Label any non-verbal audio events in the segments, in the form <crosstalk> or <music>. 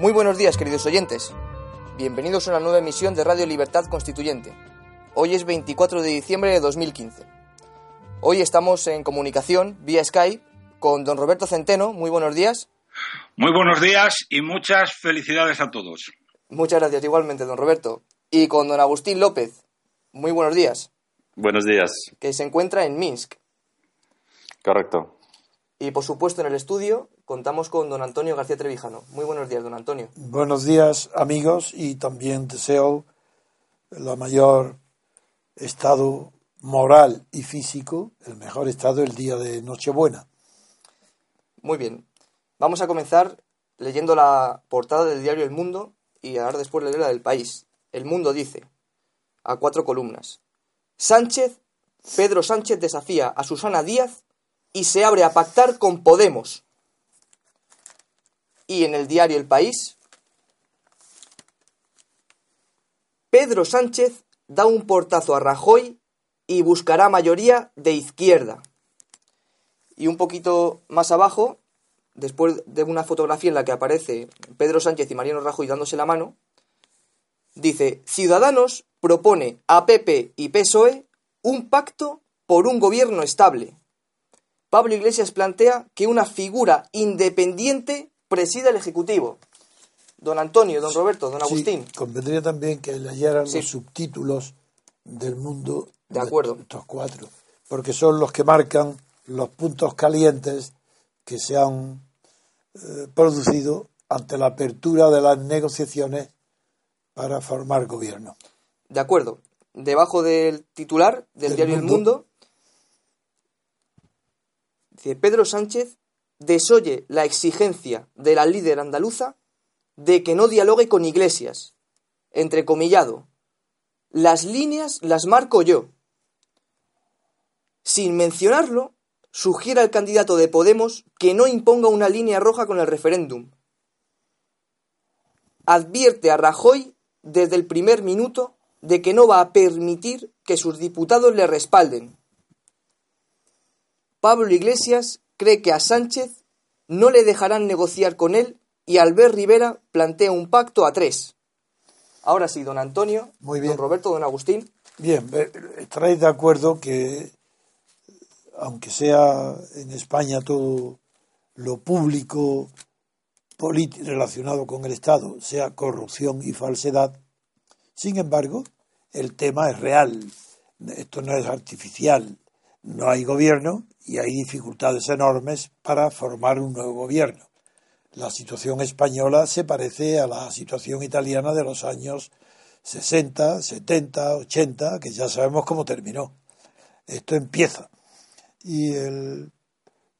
Muy buenos días, queridos oyentes. Bienvenidos a una nueva emisión de Radio Libertad Constituyente. Hoy es 24 de diciembre de 2015. Hoy estamos en comunicación vía Skype con don Roberto Centeno. Muy buenos días. Muy buenos días y muchas felicidades a todos. Muchas gracias igualmente, don Roberto. Y con don Agustín López. Muy buenos días. Buenos días. Que se encuentra en Minsk. Correcto. Y por supuesto en el estudio contamos con don Antonio García Trevijano. Muy buenos días, don Antonio. Buenos días, amigos, y también deseo la mayor estado moral y físico, el mejor estado el día de Nochebuena. Muy bien. Vamos a comenzar leyendo la portada del diario El Mundo y ahora después leer la del país. El Mundo dice, a cuatro columnas, Sánchez, Pedro Sánchez desafía a Susana Díaz y se abre a pactar con Podemos. Y en el diario El País, Pedro Sánchez da un portazo a Rajoy y buscará mayoría de izquierda. Y un poquito más abajo, después de una fotografía en la que aparece Pedro Sánchez y Mariano Rajoy dándose la mano, dice, Ciudadanos propone a PP y PSOE un pacto por un gobierno estable. Pablo Iglesias plantea que una figura independiente presida el Ejecutivo. Don Antonio, don Roberto, don Agustín. Sí, convendría también que leyeran los subtítulos del mundo de acuerdo. De estos cuatro, porque son los que marcan los puntos calientes que se han eh, producido ante la apertura de las negociaciones para formar gobierno. De acuerdo. Debajo del titular del, diario El Mundo, dice Pedro Sánchez desoye la exigencia de la líder andaluza de que no dialogue con Iglesias. Entrecomillado. Las líneas las marco yo. Sin mencionarlo, sugiere al candidato de Podemos que no imponga una línea roja con el referéndum. Advierte a Rajoy desde el primer minuto de que no va a permitir que sus diputados le respalden. Pablo Iglesias cree que a Sánchez no le dejarán negociar con él y Albert Rivera plantea un pacto a tres. Ahora sí, don Antonio, Muy bien. don Roberto, don Agustín. Bien, estaréis de acuerdo que, aunque sea en España todo lo público relacionado con el Estado sea corrupción y falsedad, sin embargo, el tema es real. Esto no es artificial. No hay gobierno y hay dificultades enormes para formar un nuevo gobierno. La situación española se parece a la situación italiana de los años 60, 70, 80, que ya sabemos cómo terminó. Esto empieza. Y el,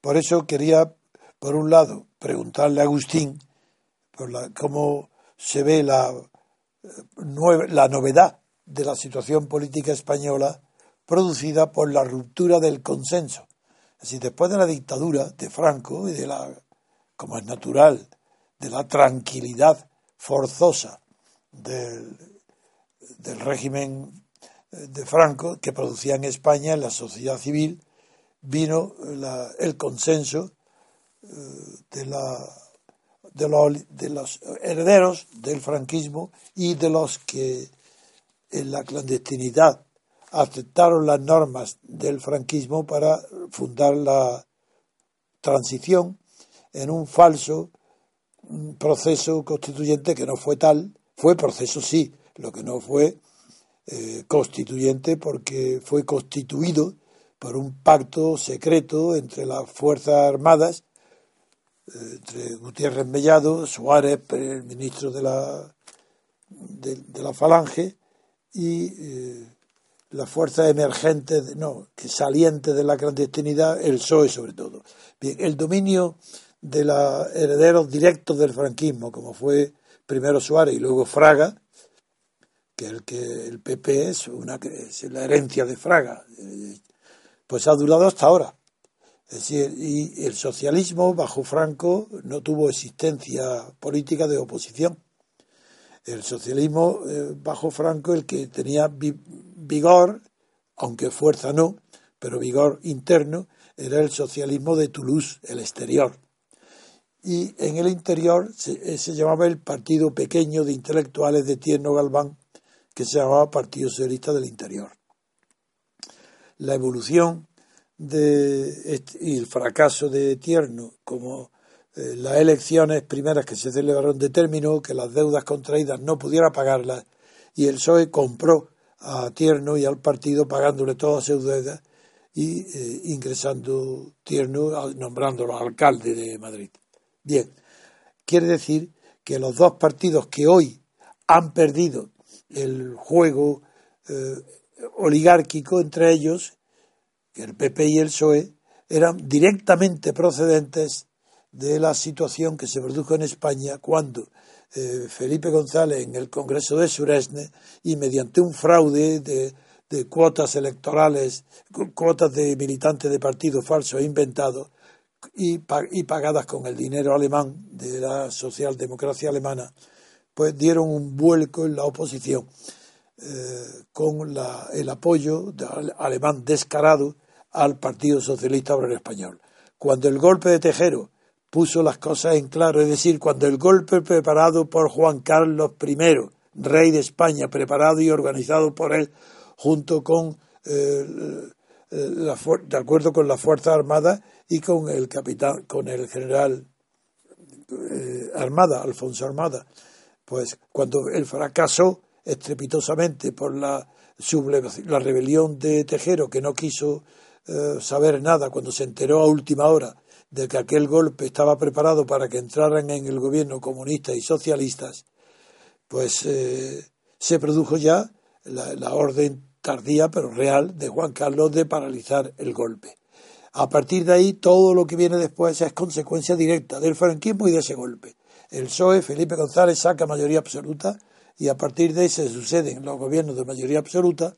por eso quería, por un lado, preguntarle a Agustín por la, cómo se ve la, la novedad de la situación política española producida por la ruptura del consenso. Es decir, después de la dictadura de Franco y de la, como es natural, de la tranquilidad forzosa del, régimen de Franco que producía en España, en la sociedad civil, vino el consenso eh, de los herederos del franquismo y de los que en la clandestinidad aceptaron las normas del franquismo para fundar la transición en un falso proceso constituyente que no fue tal, fue proceso sí, lo que no fue eh, constituyente porque fue constituido por un pacto secreto entre las Fuerzas Armadas, eh, entre Gutiérrez Mellado, Suárez, el ministro de la, de, de la Falange, y eh, la fuerza emergente, no, que saliente de la clandestinidad, el PSOE sobre todo. Bien, el dominio de los herederos directos del franquismo, como fue primero Suárez y luego Fraga, que el que el PP es una es la herencia de Fraga, pues ha durado hasta ahora. Es decir, y el socialismo bajo Franco no tuvo existencia política de oposición el socialismo eh, bajo Franco, el que tenía vigor, aunque fuerza no, pero vigor interno, era el socialismo de Toulouse, el exterior. y en el interior se, se, llamaba el Partido Pequeño de Intelectuales de Tierno Galván, que se llamaba Partido Socialista del Interior. La evolución de, y el fracaso de Tierno, como eh, las elecciones primeras que se celebraron determinó que las deudas contraídas no pudiera pagarlas y el PSOE compró a Tierno y al partido pagándole todas sus deudas y eh, ingresando Tierno, nombrándolo alcalde de Madrid. Bien, quiere decir que los dos partidos que hoy han perdido el juego eh, oligárquico entre ellos, el PP y el PSOE, eran directamente procedentes de la situación que se produjo en España cuando eh, Felipe González en el Congreso de Suresne y mediante un fraude de, cuotas electorales, cuotas de militantes de partidos falsos e inventados y, y pagadas con el dinero alemán de la socialdemocracia alemana, pues dieron un vuelco en la oposición eh, con la, el apoyo alemán descarado al Partido Socialista Obrero Español. Cuando el golpe de Tejero puso las cosas en claro, es decir, cuando el golpe preparado por Juan Carlos I, rey de España, preparado y organizado por él, junto con, eh, la, de acuerdo con la Fuerza Armada y con el capitán, con el general eh, Armada, Alfonso Armada, pues cuando él fracasó estrepitosamente por la, la rebelión de Tejero, que no quiso eh, saber nada cuando se enteró a última hora de que aquel golpe estaba preparado para que entraran en el gobierno comunistas y socialistas, pues eh, se produjo ya la, orden tardía pero real de Juan Carlos de paralizar el golpe. A partir de ahí, todo lo que viene después es consecuencia directa del franquismo y de ese golpe. El PSOE, Felipe González, saca mayoría absoluta y a partir de ahí se suceden los gobiernos de mayoría absoluta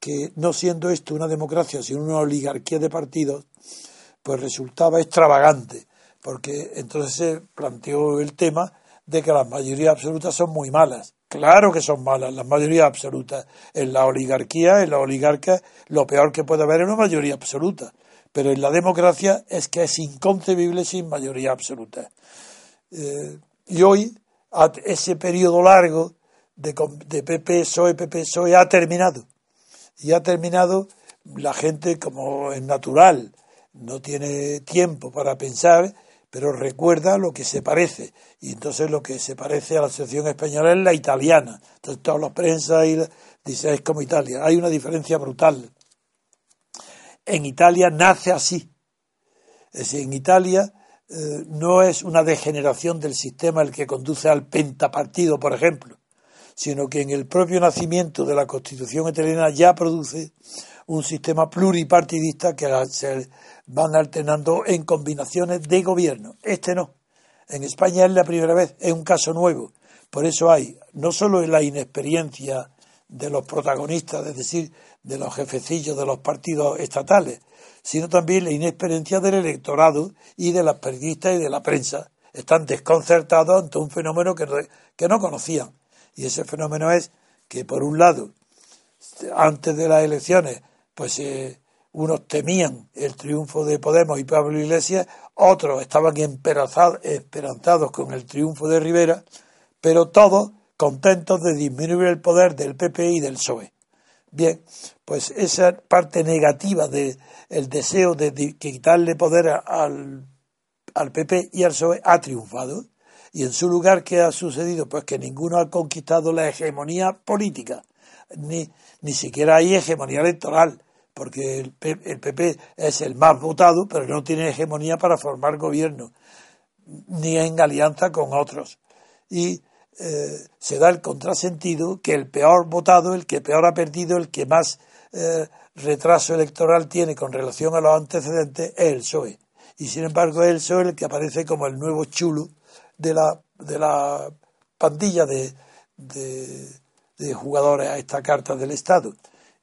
que, no siendo esto una democracia, sino una oligarquía de partidos, pues resultaba extravagante, porque entonces se planteó el tema de que las mayorías absolutas son muy malas. Claro que son malas las mayorías absolutas. En la oligarquía, en la oligarca, lo peor que puede haber es una mayoría absoluta. Pero en la democracia es que es inconcebible sin mayoría absoluta. Eh, y hoy, ese periodo largo de, de PP, PSOE, PP, PSOE ha terminado. Y ha terminado la gente como es natural, no tiene tiempo para pensar, pero recuerda lo que se parece. Y entonces lo que se parece a la Asociación Española es la italiana. Entonces todos los prensa y dicen es como Italia. Hay una diferencia brutal. En Italia nace así. Es decir, en Italia eh, no es una degeneración del sistema el que conduce al pentapartido, por ejemplo, sino que en el propio nacimiento de la Constitución italiana ya produce un sistema pluripartidista que se van alternando en combinaciones de gobierno. Este no. En España es la primera vez, es un caso nuevo. Por eso hay no solo la inexperiencia de los protagonistas, es decir, de los jefecillos de los partidos estatales, sino también la inexperiencia del electorado y de las periodistas y de la prensa. Están desconcertados ante un fenómeno que que no conocían. Y ese fenómeno es que, por un lado, antes de las elecciones, pues eh, unos temían el triunfo de Podemos y Pablo Iglesias, otros estaban esperanzados con el triunfo de Rivera, pero todos contentos de disminuir el poder del PP y del PSOE. Bien, pues esa parte negativa del deseo de, quitarle poder al, al PP y al PSOE ha triunfado. Y en su lugar, ¿qué ha sucedido? Pues que ninguno ha conquistado la hegemonía política, ni, ni siquiera hay hegemonía electoral porque el, PP es el más votado, pero no tiene hegemonía para formar gobierno, ni en alianza con otros. Y eh, se da el contrasentido que el peor votado, el que peor ha perdido, el que más eh, retraso electoral tiene con relación a los antecedentes es el PSOE. Y sin embargo es el PSOE el que aparece como el nuevo chulo de la, de la pandilla de, de, de jugadores a esta carta del Estado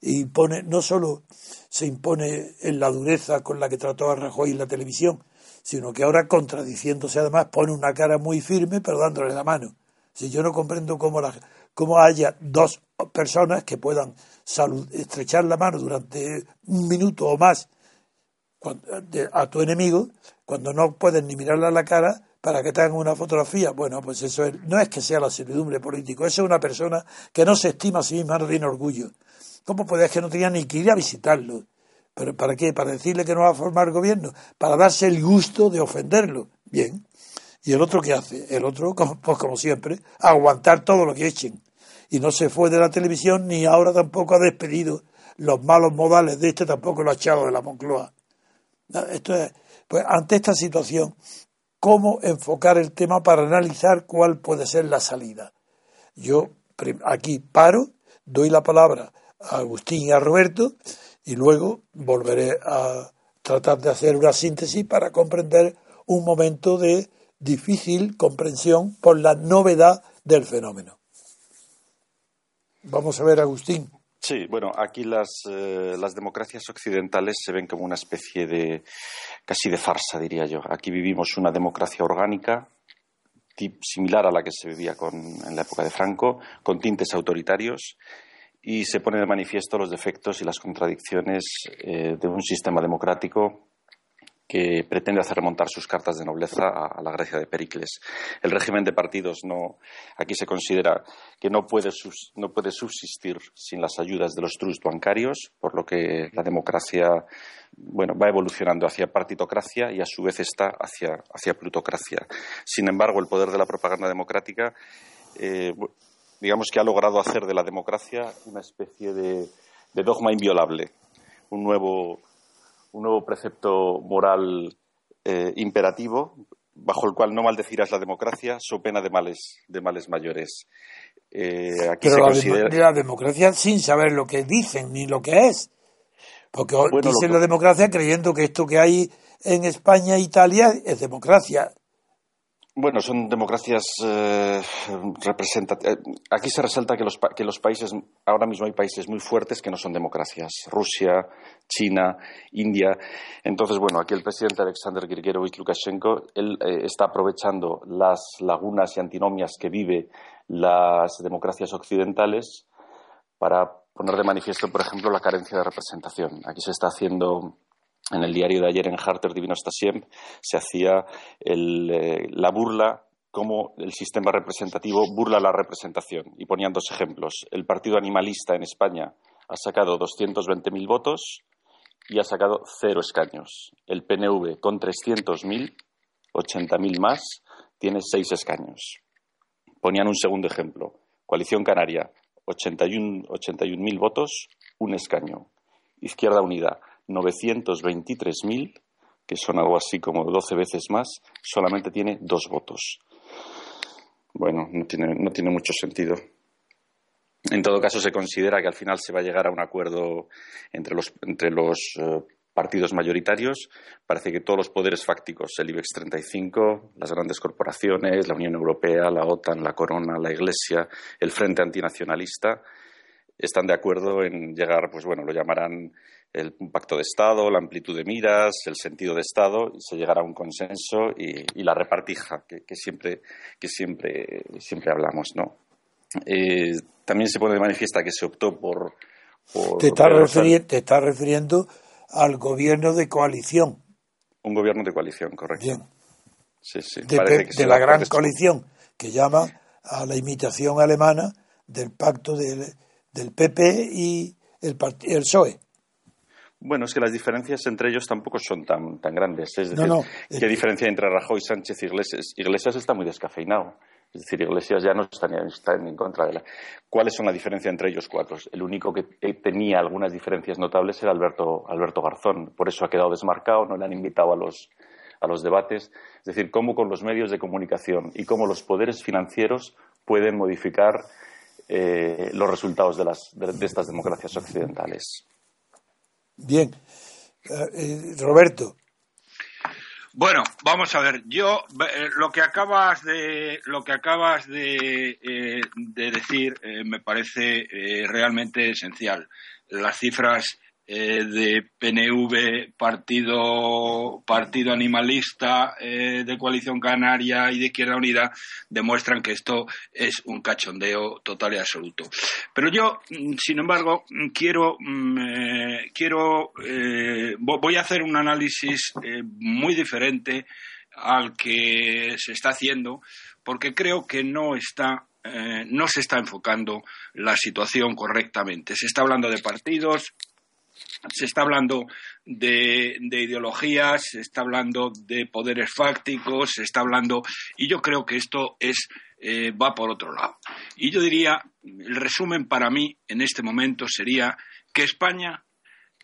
y pone, no solo se impone en la dureza con la que trató a Rajoy en la televisión, sino que ahora contradiciéndose además pone una cara muy firme pero dándole la mano. Si yo no comprendo cómo, la, cómo haya dos personas que puedan estrechar la mano durante un minuto o más a tu enemigo, cuando no pueden ni mirarle a la cara para que tengan una fotografía. Bueno, pues eso no es que sea la servidumbre político, eso es una persona que no se estima a sí misma, no tiene orgullo. ¿Cómo puede que no tenía ni que ir a visitarlo? ¿Pero para qué? ¿Para decirle que no va a formar gobierno? ¿Para darse el gusto de ofenderlo? Bien. ¿Y el otro qué hace? El otro, <laughs> pues como siempre, aguantar todo lo que echen. Y no se fue de la televisión ni ahora tampoco ha despedido los malos modales de este, tampoco lo ha echado de la Moncloa. Esto es, pues ante esta situación, ¿cómo enfocar el tema para analizar cuál puede ser la salida? Yo aquí paro, doy la palabra a Agustín y a Roberto y luego volveré a tratar de hacer una síntesis para comprender un momento de difícil comprensión por la novedad del fenómeno. Vamos a ver, Agustín. Sí, bueno, aquí las, eh, las democracias occidentales se ven como una especie de casi de farsa, diría yo. Aquí vivimos una democracia orgánica similar a la que se vivía en la época de Franco, con tintes autoritarios, y se pone de manifiesto los defectos y las contradicciones eh, de un sistema democrático que pretende hacer remontar sus cartas de nobleza a, la Grecia de Pericles. El régimen de partidos no, aquí se considera que no puede, no puede subsistir sin las ayudas de los trust bancarios, por lo que la democracia bueno, va evolucionando hacia partitocracia y a su vez está hacia, hacia plutocracia. Sin embargo, el poder de la propaganda democrática, eh, digamos que ha logrado hacer de la democracia una especie de, de dogma inviolable, un nuevo un nuevo precepto moral eh, imperativo bajo el cual no maldecirás la democracia so pena de males de males mayores. Eh, aquí Pero se la, la democracia sin saber lo que dicen ni lo que es. Porque dicen la democracia creyendo que esto que hay en España e Italia es democracia. Bueno, son democracias eh, representativas. Eh, aquí se resalta que los, que los países, ahora mismo hay países muy fuertes que no son democracias. Rusia, China, India. Entonces, bueno, aquí el presidente Alexander Grigorevich Lukashenko, él eh, está aprovechando las lagunas y antinomias que vive las democracias occidentales para poner de manifiesto, por ejemplo, la carencia de representación. Aquí se está haciendo en el diario de ayer en Harter Divino Stasiem se hacía eh, la burla cómo el sistema representativo burla la representación. Y ponían dos ejemplos. El Partido Animalista en España ha sacado 220.000 votos y ha sacado cero escaños. El PNV, con 300.000, 80.000 más, tiene seis escaños. Ponían un segundo ejemplo. Coalición Canaria, 81.000 votos, un escaño. Izquierda Unida, 923.000, que son algo así como 12 veces más, solamente tiene dos votos. Bueno, no tiene, no tiene mucho sentido. En todo caso, se considera que al final se va a llegar a un acuerdo entre los, entre los eh, partidos mayoritarios. Parece que todos los poderes fácticos, el IBEX 35, las grandes corporaciones, la Unión Europea, la OTAN, la Corona, la Iglesia, el Frente Antinacionalista, están de acuerdo en llegar, pues bueno, lo llamarán el pacto de Estado, la amplitud de miras, el sentido de Estado, y se llegará a un consenso y, la repartija que, siempre, que siempre, siempre hablamos, ¿no? Eh, también se pone de manifiesta que se optó por... te, estás refiriendo al gobierno de coalición. Un gobierno de coalición, correcto. Bien. Sí, sí. De, la gran coalición que llama a la imitación alemana del pacto del, del PP y el, el PSOE. Bueno, es que las diferencias entre ellos tampoco son tan, tan grandes. Es decir, ¿qué eh, diferencia entre Rajoy, Sánchez y Iglesias? Iglesias está muy descafeinado. Es decir, Iglesias ya no está, en contra de la. ¿Cuáles son la diferencia entre ellos cuatro? El único que tenía algunas diferencias notables era Alberto, Alberto Garzón. Por eso ha quedado desmarcado, no le han invitado a los, a los debates. Es decir, cómo con los medios de comunicación y cómo los poderes financieros pueden modificar eh, los resultados de, las, de estas democracias occidentales. Bien. Eh, eh, Roberto. Bueno, vamos a ver. Yo eh, lo que acabas de lo que acabas de, de decir me parece realmente esencial. Las cifras eh, de PNV, partido, partido animalista eh, de Coalición Canaria y de Izquierda Unida, demuestran que esto es un cachondeo total y absoluto. Pero yo, mm, sin embargo, mm, quiero, mm, eh, quiero voy a hacer un análisis muy diferente al que se está haciendo, porque creo que no está no se está enfocando la situación correctamente. Se está hablando de partidos, se está hablando de, ideologías, se está hablando de poderes fácticos, se está hablando y yo creo que esto es eh, va por otro lado. Y yo diría, el resumen para mí en este momento sería que España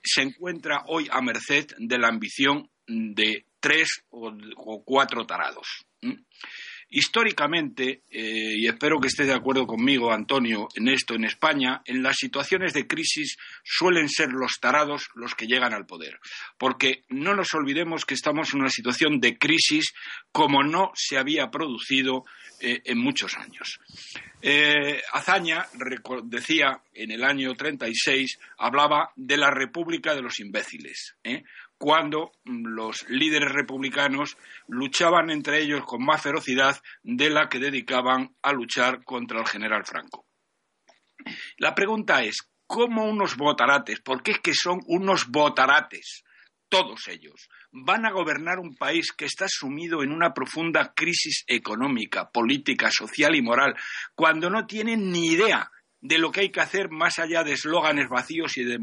se encuentra hoy a merced de la ambición de tres o, cuatro tarados. Históricamente, eh, y espero que esté de acuerdo conmigo, Antonio, en esto, en España, en las situaciones de crisis suelen ser los tarados los que llegan al poder. Porque no nos olvidemos que estamos en una situación de crisis como no se había producido eh, en muchos años. Eh, Azaña decía en el año 36, hablaba de la República de los imbéciles cuando los líderes republicanos luchaban entre ellos con más ferocidad de la que dedicaban a luchar contra el general Franco. La pregunta es, ¿cómo unos botarates, porque es que son unos botarates, todos ellos, van a gobernar un país que está sumido en una profunda crisis económica, política, social y moral, cuando no tienen ni idea de lo que hay que hacer más allá de eslóganes vacíos y de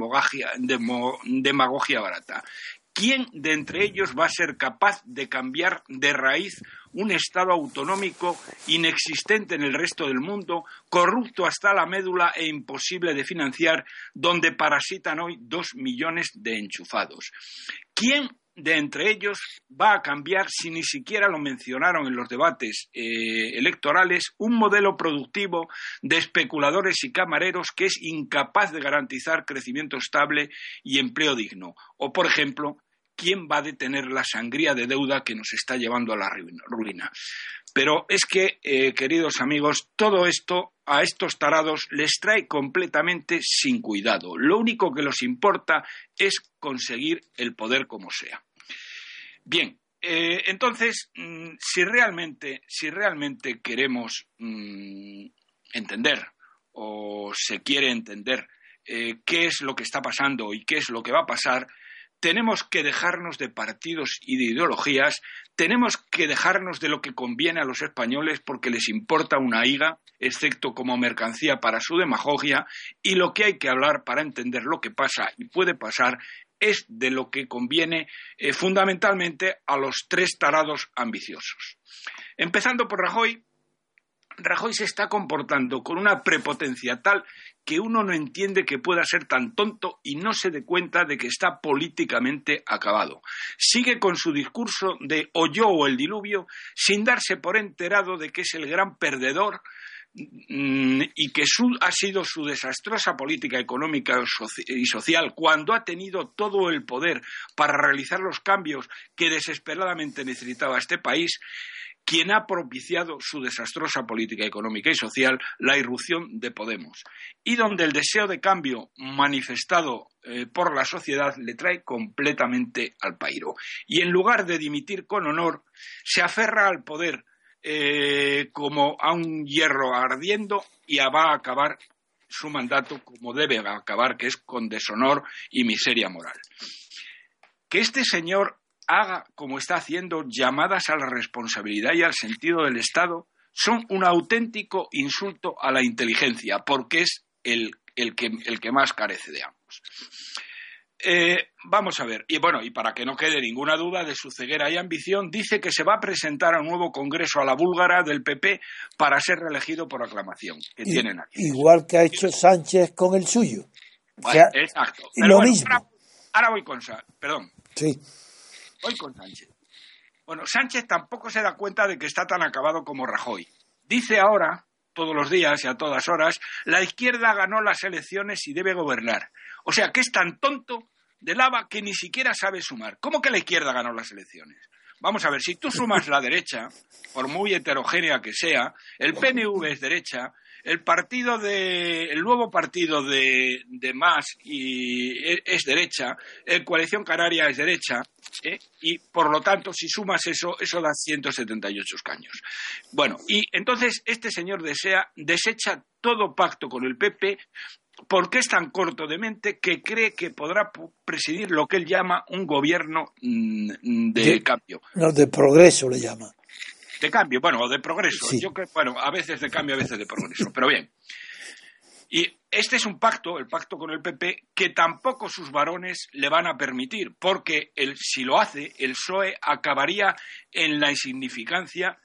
demagogia barata. ¿Quién de entre ellos va a ser capaz de cambiar de raíz un Estado autonómico inexistente en el resto del mundo, corrupto hasta la médula e imposible de financiar, donde parasitan hoy dos millones de enchufados? ¿Quién de entre ellos va a cambiar, si ni siquiera lo mencionaron en los debates eh, electorales, un modelo productivo de especuladores y camareros que es incapaz de garantizar crecimiento estable y empleo digno. O, por ejemplo, ¿quién va a detener la sangría de deuda que nos está llevando a la ruina? Pero es que, eh, queridos amigos, todo esto a estos tarados les trae completamente sin cuidado. Lo único que les importa es conseguir el poder como sea. Bien, eh, entonces, mm, si realmente, si realmente queremos mm, entender o se quiere entender eh, qué es lo que está pasando y qué es lo que va a pasar, tenemos que dejarnos de partidos y de ideologías, tenemos que dejarnos de lo que conviene a los españoles porque les importa una higa, excepto como mercancía para su demagogia, y lo que hay que hablar para entender lo que pasa y puede pasar es de lo que conviene eh, fundamentalmente a los tres tarados ambiciosos. Empezando por Rajoy, Rajoy se está comportando con una prepotencia tal que uno no entiende que pueda ser tan tonto y no se dé cuenta de que está políticamente acabado. Sigue con su discurso de o yo o el diluvio sin darse por enterado de que es el gran perdedor mm, y que ha sido su desastrosa política económica y social cuando ha tenido todo el poder para realizar los cambios que desesperadamente necesitaba este país quien ha propiciado su desastrosa política económica y social, la irrupción de Podemos, y donde el deseo de cambio manifestado eh, por la sociedad le trae completamente al pairo. Y en lugar de dimitir con honor, se aferra al poder eh, como a un hierro ardiendo y va a acabar su mandato como debe acabar, que es con deshonor y miseria moral. Que este señor haga, como está haciendo, llamadas a la responsabilidad y al sentido del Estado, son un auténtico insulto a la inteligencia, porque es el, que, más carece de ambos. Eh, vamos a ver, y bueno, y para que no quede ninguna duda de su ceguera y ambición, dice que se va a presentar a un nuevo congreso a la búlgara del PP para ser reelegido por aclamación. Que tienen aquí. Igual que ha hecho Sánchez con el suyo. exacto. lo mismo. Ahora, ahora, voy con. Perdón. Sí hoy con Sánchez. Bueno, Sánchez tampoco se da cuenta de que está tan acabado como Rajoy. Dice ahora, todos los días y a todas horas, la izquierda ganó las elecciones y debe gobernar. O sea, que es tan tonto de lava que ni siquiera sabe sumar. ¿Cómo que la izquierda ganó las elecciones? Vamos a ver, si tú sumas la derecha, por muy heterogénea que sea, el PNV es derecha, el partido de, el nuevo partido de, de Más y e, es, derecha, el Coalición Canaria es derecha, ¿eh? y por lo tanto, si sumas eso, eso da 178 escaños. Bueno, y entonces este señor desea, desecha todo pacto con el PP porque es tan corto de mente que cree que podrá presidir lo que él llama un gobierno mm, de, cambio. No, de progreso le llama. De cambio, bueno, de progreso. Yo creo, bueno, a veces de cambio, a veces de progreso, pero bien. Y este es un pacto, el pacto con el PP, que tampoco sus varones le van a permitir, porque si lo hace, el PSOE acabaría en la insignificancia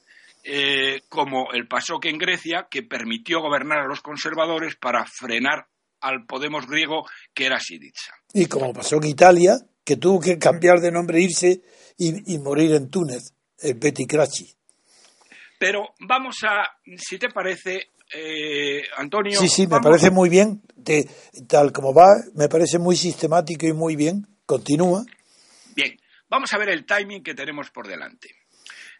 eh, como el que en Grecia, que permitió gobernar a los conservadores para frenar al Podemos griego que era Siriza. Y como pasó en Italia, que tuvo que cambiar de nombre, irse y, morir en Túnez, el Betty Crachi. Pero vamos a, si te parece, eh, Antonio. Sí, sí, me parece muy bien, tal como va, me parece muy sistemático y muy bien. Continúa. Bien, vamos a ver el timing que tenemos por delante.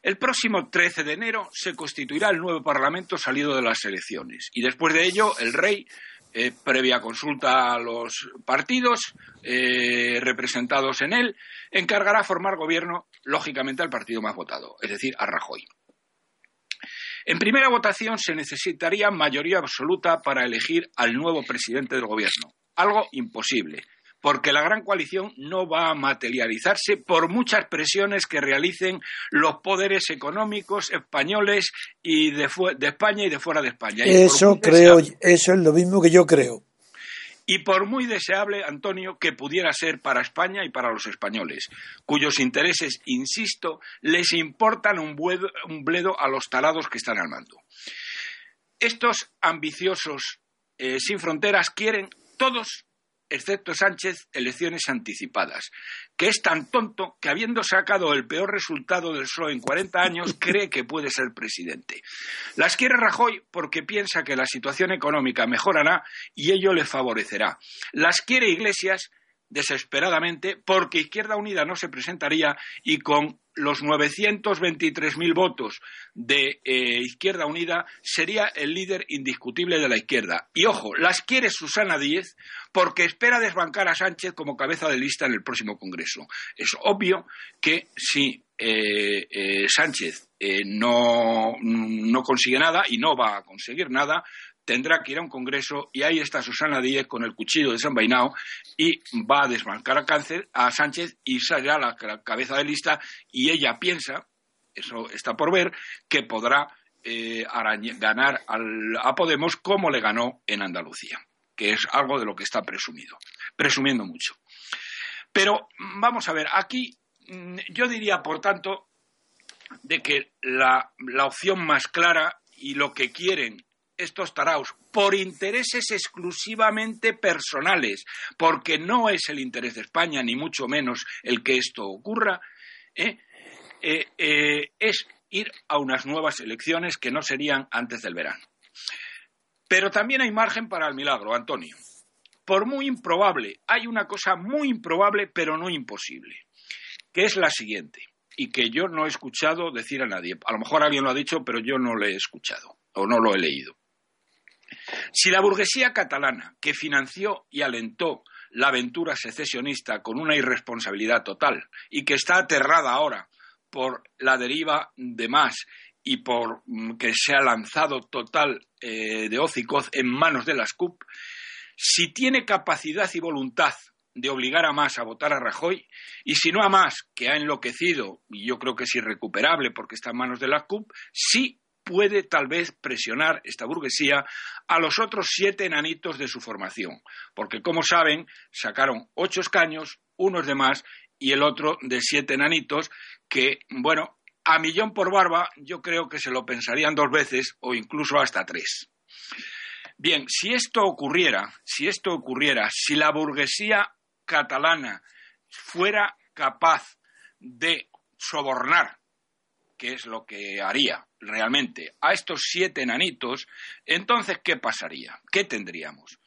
El próximo 13 de enero se constituirá el nuevo Parlamento salido de las elecciones y después de ello el rey eh, previa consulta a los partidos eh, representados en él, encargará formar gobierno, lógicamente, al partido más votado, es decir, a Rajoy. En primera votación se necesitaría mayoría absoluta para elegir al nuevo presidente del gobierno, algo imposible, porque la gran coalición no va a materializarse por muchas presiones que realicen los poderes económicos españoles y de, España y de fuera de España. Eso creo, eso es lo mismo que yo creo. Y por muy deseable, Antonio, que pudiera ser para España y para los españoles, cuyos intereses, insisto, les importan un, bledo a los talados que están al mando. Estos ambiciosos eh, sin fronteras quieren todos excepto Sánchez, elecciones anticipadas, que es tan tonto que habiendo sacado el peor resultado del PSOE en 40 años, <laughs> cree que puede ser presidente. Las quiere Rajoy porque piensa que la situación económica mejorará y ello le favorecerá. Las quiere Iglesias desesperadamente porque Izquierda Unida no se presentaría y con los 923.000 votos de eh, Izquierda Unida sería el líder indiscutible de la izquierda. Y ojo, las quiere Susana Díez porque espera desbancar a Sánchez como cabeza de lista en el próximo Congreso. Es obvio que si eh, eh, Sánchez no, no consigue nada y no va a conseguir nada, tendrá que ir a un congreso y ahí está Susana Díez con el cuchillo desenvainado y va a desbancar a cáncer a Sánchez y saldrá la, cabeza de lista y ella piensa, eso está por ver, que podrá eh, ganar a Podemos como le ganó en Andalucía, que es algo de lo que está presumido, presumiendo mucho. Pero vamos a ver, aquí mm, yo diría, por tanto, de que la opción más clara y lo que quieren estos taraos por intereses exclusivamente personales, porque no es el interés de España, ni mucho menos el que esto ocurra, ¿eh? Eh, eh, es ir a unas nuevas elecciones que no serían antes del verano. Pero también hay margen para el milagro, Antonio. Por muy improbable, hay una cosa muy improbable, pero no imposible, que es la siguiente, y que yo no he escuchado decir a nadie. A lo mejor alguien lo ha dicho, pero yo no lo he escuchado o no lo he leído. Si la burguesía catalana, que financió y alentó la aventura secesionista con una irresponsabilidad total y que está aterrada ahora por la deriva de más y por mm, que se ha lanzado total eh, de hocicoz en manos de las CUP, si tiene capacidad y voluntad de obligar a más a votar a Rajoy, y si no a más, que ha enloquecido, y yo creo que es irrecuperable porque está en manos de la CUP, sí puede tal vez presionar esta burguesía a los otros siete enanitos de su formación, porque como saben, sacaron ocho escaños, unos de más y el otro de siete enanitos, que, bueno, a millón por barba yo creo que se lo pensarían dos veces o incluso hasta tres. Bien, si esto ocurriera, si esto ocurriera, si la burguesía catalana fuera capaz de sobornar que es lo que haría realmente a estos siete enanitos, entonces, ¿qué pasaría? ¿Qué tendríamos?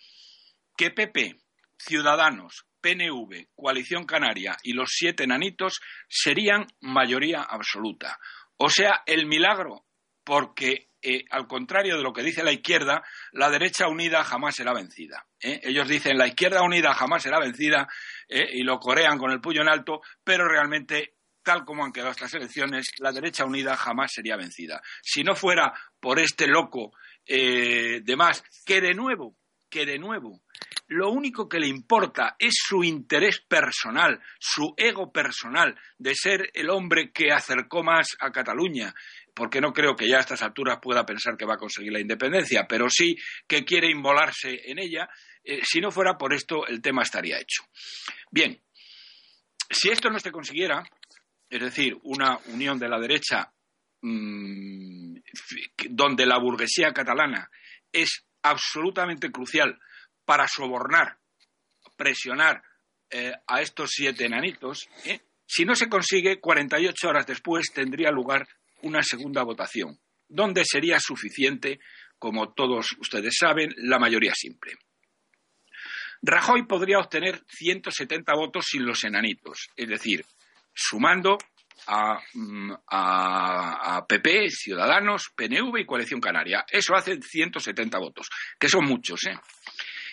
Que PP, Ciudadanos, PNV, Coalición Canaria y los siete enanitos serían mayoría absoluta. O sea, el milagro, porque eh, al contrario de lo que dice la izquierda, la derecha unida jamás será vencida. ¿eh? Ellos dicen la izquierda unida jamás será vencida ¿eh? y lo corean con el puño en alto, pero realmente, tal como han quedado estas elecciones, la derecha unida jamás sería vencida. Si no fuera por este loco de más, que de nuevo, que de nuevo lo único que le importa es su interés personal, su ego personal de ser el hombre que acercó más a Cataluña, porque no creo que ya a estas alturas pueda pensar que va a conseguir la independencia, pero sí que quiere inmolarse en ella. Eh, si no fuera por esto, el tema estaría hecho. Bien, si esto no se consiguiera, es decir, una unión de la derecha mm, donde la burguesía catalana es absolutamente crucial para sobornar, presionar eh, a estos siete enanitos, ¿eh? si no se consigue, 48 horas después tendría lugar una segunda votación, donde sería suficiente, como todos ustedes saben, la mayoría simple. Rajoy podría obtener 170 votos sin los enanitos, es decir, sumando a, mm, a, PP, Ciudadanos, PNV y Coalición Canaria. Eso hace 170 votos, que son muchos, ¿eh?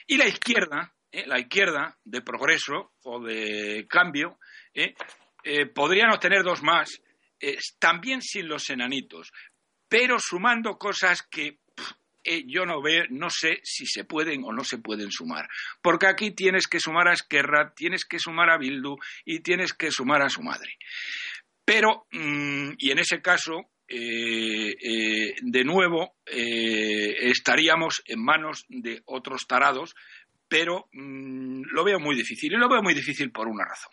Y la izquierda, ¿eh? la izquierda de progreso o de cambio, ¿eh? Eh, podrían obtener dos más, también sin los enanitos, pero sumando cosas que yo no veo, no sé si se pueden o no se pueden sumar. Porque aquí tienes que sumar a Esquerra, tienes que sumar a Bildu y tienes que sumar a su madre. Pero, mm, y en ese caso, eh, eh, de nuevo eh, estaríamos en manos de otros tarados, pero mm, lo veo muy difícil. Y lo veo muy difícil por una razón.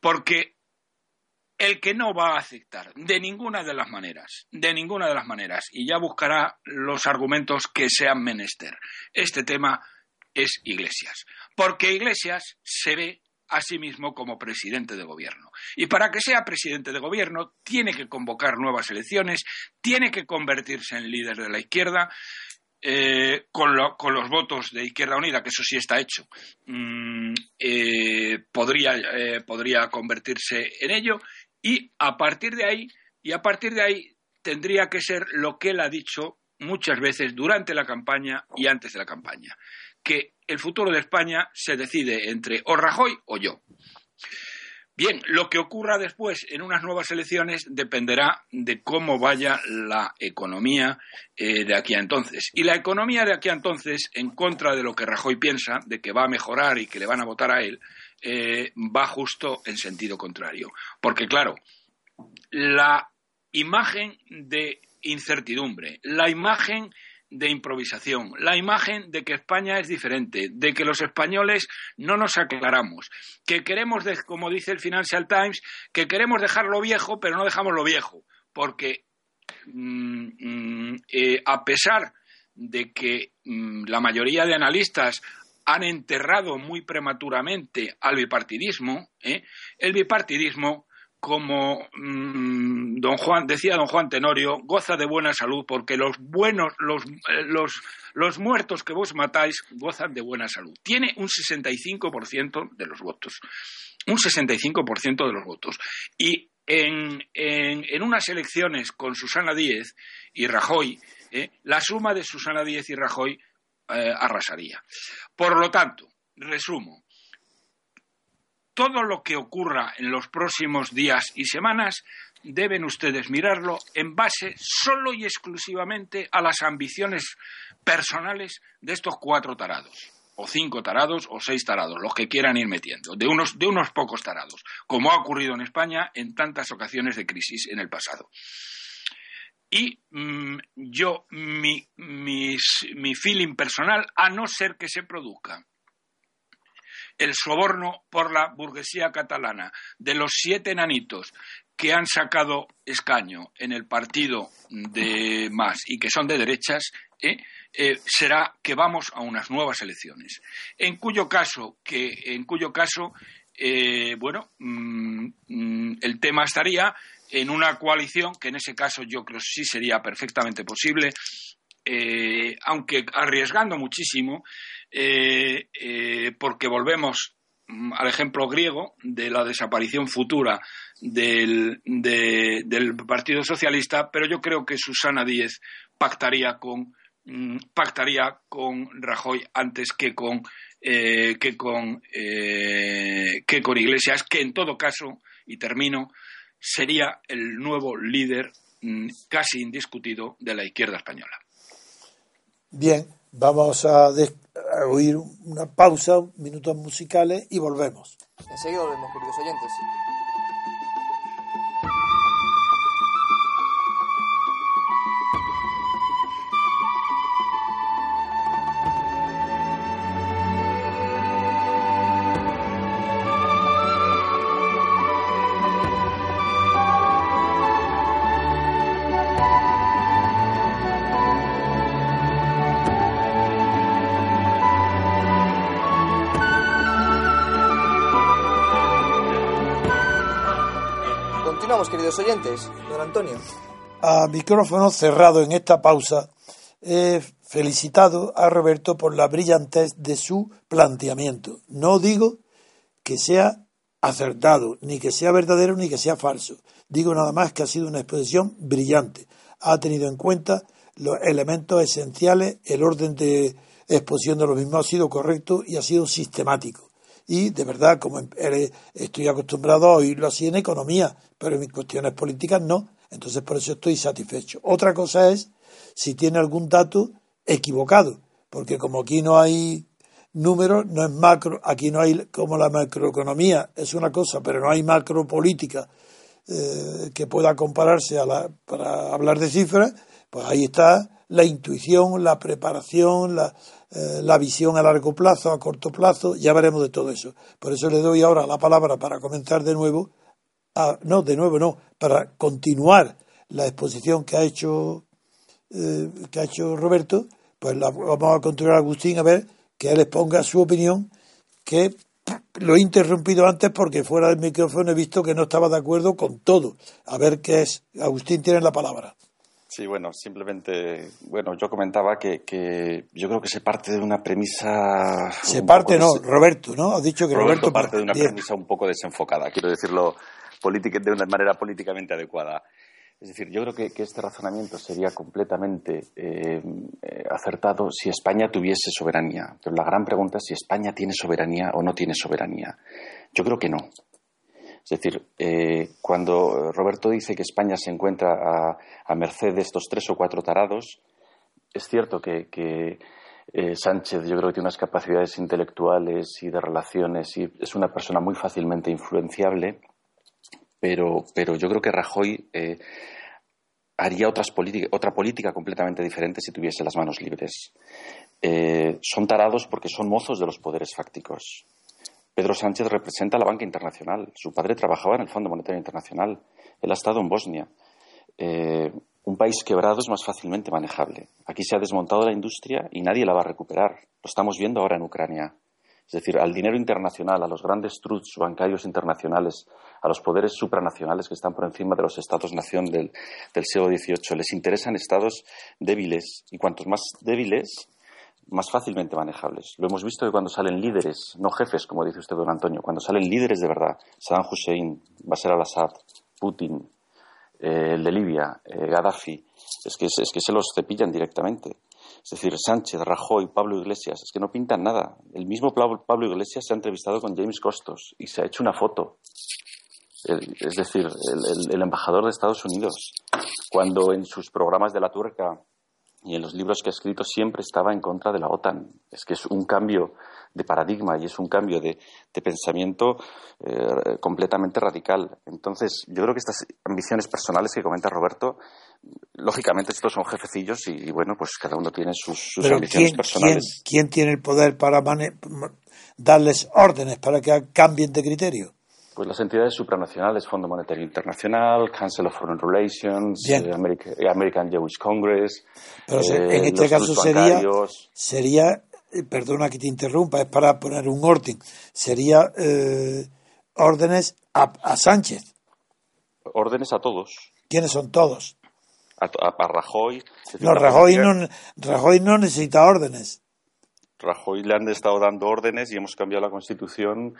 Porque el que no va a aceptar de ninguna de las maneras, de ninguna de las maneras, y ya buscará los argumentos que sean menester, este tema es Iglesias. Porque Iglesias se ve a sí mismo como presidente de gobierno. Y para que sea presidente de gobierno, tiene que convocar nuevas elecciones, tiene que convertirse en líder de la izquierda. Eh, con, los votos de Izquierda Unida, que eso sí está hecho, mm, eh, eh, podría convertirse en ello y a partir de ahí y a partir de ahí tendría que ser lo que él ha dicho muchas veces durante la campaña y antes de la campaña, que el futuro de España se decide entre o Rajoy o yo. Bien, lo que ocurra después en unas nuevas elecciones dependerá de cómo vaya la economía eh, de aquí a entonces. Y la economía de aquí a entonces, en contra de lo que Rajoy piensa, de que va a mejorar y que le van a votar a él, eh, va justo en sentido contrario. Porque, claro, la imagen de incertidumbre, la imagen de improvisación, la imagen de que España es diferente, de que los españoles no nos aclaramos, que queremos, como dice el Financial Times, que queremos dejar lo viejo, pero no dejamos lo viejo, porque mm, mm, eh, a pesar de que mm, la mayoría de analistas han enterrado muy prematuramente al bipartidismo, ¿eh? el bipartidismo como mm, don Juan decía don Juan Tenorio goza de buena salud porque los buenos los, eh, los, los muertos que vos matáis gozan de buena salud. Tiene un 65% de los votos. Un 65% de los votos. Y en, en, unas elecciones con Susana Díez y Rajoy eh, la suma de Susana Díez y Rajoy eh, arrasaría por lo tanto resumo todo lo que ocurra en los próximos días y semanas deben ustedes mirarlo en base solo y exclusivamente a las ambiciones personales de estos cuatro tarados, o cinco tarados, o seis tarados, los que quieran ir metiendo, de unos, de unos pocos tarados, como ha ocurrido en España en tantas ocasiones de crisis en el pasado. Y mm, yo, mi, mi feeling personal, a no ser que se produzca el soborno por la burguesía catalana de los siete enanitos que han sacado escaño en el partido de más y que son de derechas, ¿eh? Eh, será que vamos a unas nuevas elecciones. En cuyo caso, que, en cuyo caso, eh, bueno, mm, mm, el tema estaría en una coalición que en ese caso yo creo sí sería perfectamente posible, aunque arriesgando muchísimo, eh, eh, porque volvemos mm, al ejemplo griego de la desaparición futura del, del Partido Socialista, pero yo creo que Susana Díez pactaría con mm, pactaría con Rajoy antes que con eh, que con eh, que con Iglesias, que en todo caso y termino sería el nuevo líder mm, casi indiscutido de la izquierda española. Bien, vamos a, oír una pausa, minutos musicales y volvemos. Enseguida volvemos, queridos oyentes. Oyentes. Don Antonio. A micrófono cerrado en esta pausa, he felicitado a Roberto por la brillantez de su planteamiento. No digo que sea acertado, ni que sea verdadero, ni que sea falso. Digo nada más que ha sido una exposición brillante. Ha tenido en cuenta los elementos esenciales, el orden de exposición de los mismos ha sido correcto y ha sido sistemático y de verdad, como estoy acostumbrado a oírlo así en economía, pero en cuestiones políticas no, entonces por eso estoy satisfecho. Otra cosa es si tiene algún dato equivocado, porque como aquí no hay números, no es macro, aquí no hay como la macroeconomía, es una cosa, pero no hay macropolítica eh, que pueda compararse a la, para hablar de cifras, pues ahí está la intuición, la preparación, la, eh, la visión a largo plazo, a corto plazo, ya veremos de todo eso. Por eso le doy ahora la palabra para comenzar de nuevo, no, de nuevo no, para continuar la exposición que ha hecho, eh, que ha hecho Roberto, pues la, vamos a continuar Agustín a ver que él exponga su opinión, que lo he interrumpido antes porque fuera del micrófono he visto que no estaba de acuerdo con todo. A ver qué es. Agustín tiene la palabra. Sí, bueno, simplemente, bueno, yo comentaba que, que yo creo que se parte de una premisa... Se parte, no, Roberto, ¿no? Ha dicho que Roberto, parte de una premisa un poco desenfocada, quiero decirlo de una manera políticamente adecuada. Es decir, yo creo que, que este razonamiento sería completamente eh, acertado si España tuviese soberanía. Pero la gran pregunta es si España tiene soberanía o no tiene soberanía. Yo creo que no. Es decir, eh, cuando Roberto dice que España se encuentra a, merced de estos tres o cuatro tarados, es cierto que, eh, Sánchez yo creo que tiene unas capacidades intelectuales y de relaciones y es una persona muy fácilmente influenciable, pero, yo creo que Rajoy eh, haría otra política completamente diferente si tuviese las manos libres. son tarados porque son mozos de los poderes fácticos. Pedro Sánchez representa a la banca internacional. Su padre trabajaba en el Fondo Monetario Internacional. Él ha estado en Bosnia. Eh, un país quebrado es más fácilmente manejable. Aquí se ha desmontado la industria y nadie la va a recuperar. Lo estamos viendo ahora en Ucrania. Es decir, al dinero internacional, a los grandes trusts bancarios internacionales, a los poderes supranacionales que están por encima de los estados-nación del, del siglo XVIII, les interesan estados débiles. Y cuantos más débiles, más fácilmente manejables. Lo hemos visto que cuando salen líderes, no jefes, como dice usted, don Antonio, cuando salen líderes de verdad, Saddam Hussein, Bashar al-Assad, Putin, eh, el de Libia, eh, Gaddafi, es que, es que se los cepillan directamente. Es decir, Sánchez, Rajoy, Pablo Iglesias, es que no pintan nada. El mismo Pablo Iglesias se ha entrevistado con James Costos y se ha hecho una foto. es decir, el embajador de Estados Unidos, cuando en sus programas de la tuerca y en los libros que ha escrito siempre estaba en contra de la OTAN. Es que es un cambio de paradigma y es un cambio de, pensamiento eh, completamente radical. Entonces, yo creo que estas ambiciones personales que comenta Roberto, lógicamente estos son jefecillos y, bueno, pues cada uno tiene sus, ambiciones personales. ¿quién, ¿quién, tiene el poder para darles órdenes para que cambien de criterio? Pues las entidades supranacionales, Fondo Monetario Internacional, Council of Foreign Relations, eh, American, Jewish Congress. Pero en eh, este caso sería, sería, eh, perdona que te interrumpa, es para poner un orden, sería órdenes a, Sánchez. Órdenes a todos. ¿Quiénes son todos? A, Rajoy. No, Rajoy no, Rajoy no necesita órdenes. Rajoy le han estado dando órdenes y hemos cambiado la Constitución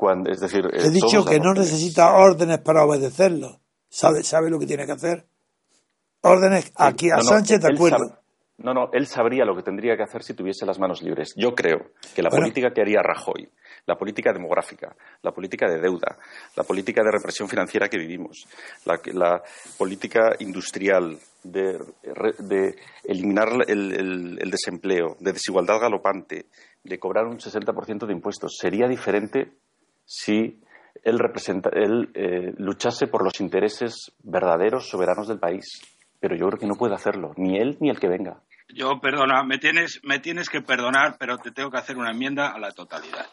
cuando, es decir... He dicho que no necesita órdenes para obedecerlo. ¿Sabe, sabe lo que tiene que hacer? Órdenes aquí a Sánchez, de acuerdo. no, no, él sabría lo que tendría que hacer si tuviese las manos libres. Yo creo que la política que haría Rajoy, la política demográfica, la política de deuda, la política de represión financiera que vivimos, la, política industrial de, eliminar el, desempleo, de desigualdad galopante, de cobrar un 60% de impuestos, sería diferente si él, representa, él eh, luchase por los intereses verdaderos, soberanos del país. Pero yo creo que no puede hacerlo, ni él ni el que venga. Yo, perdona, me tienes, me tienes que perdonar, pero te tengo que hacer una enmienda a la totalidad.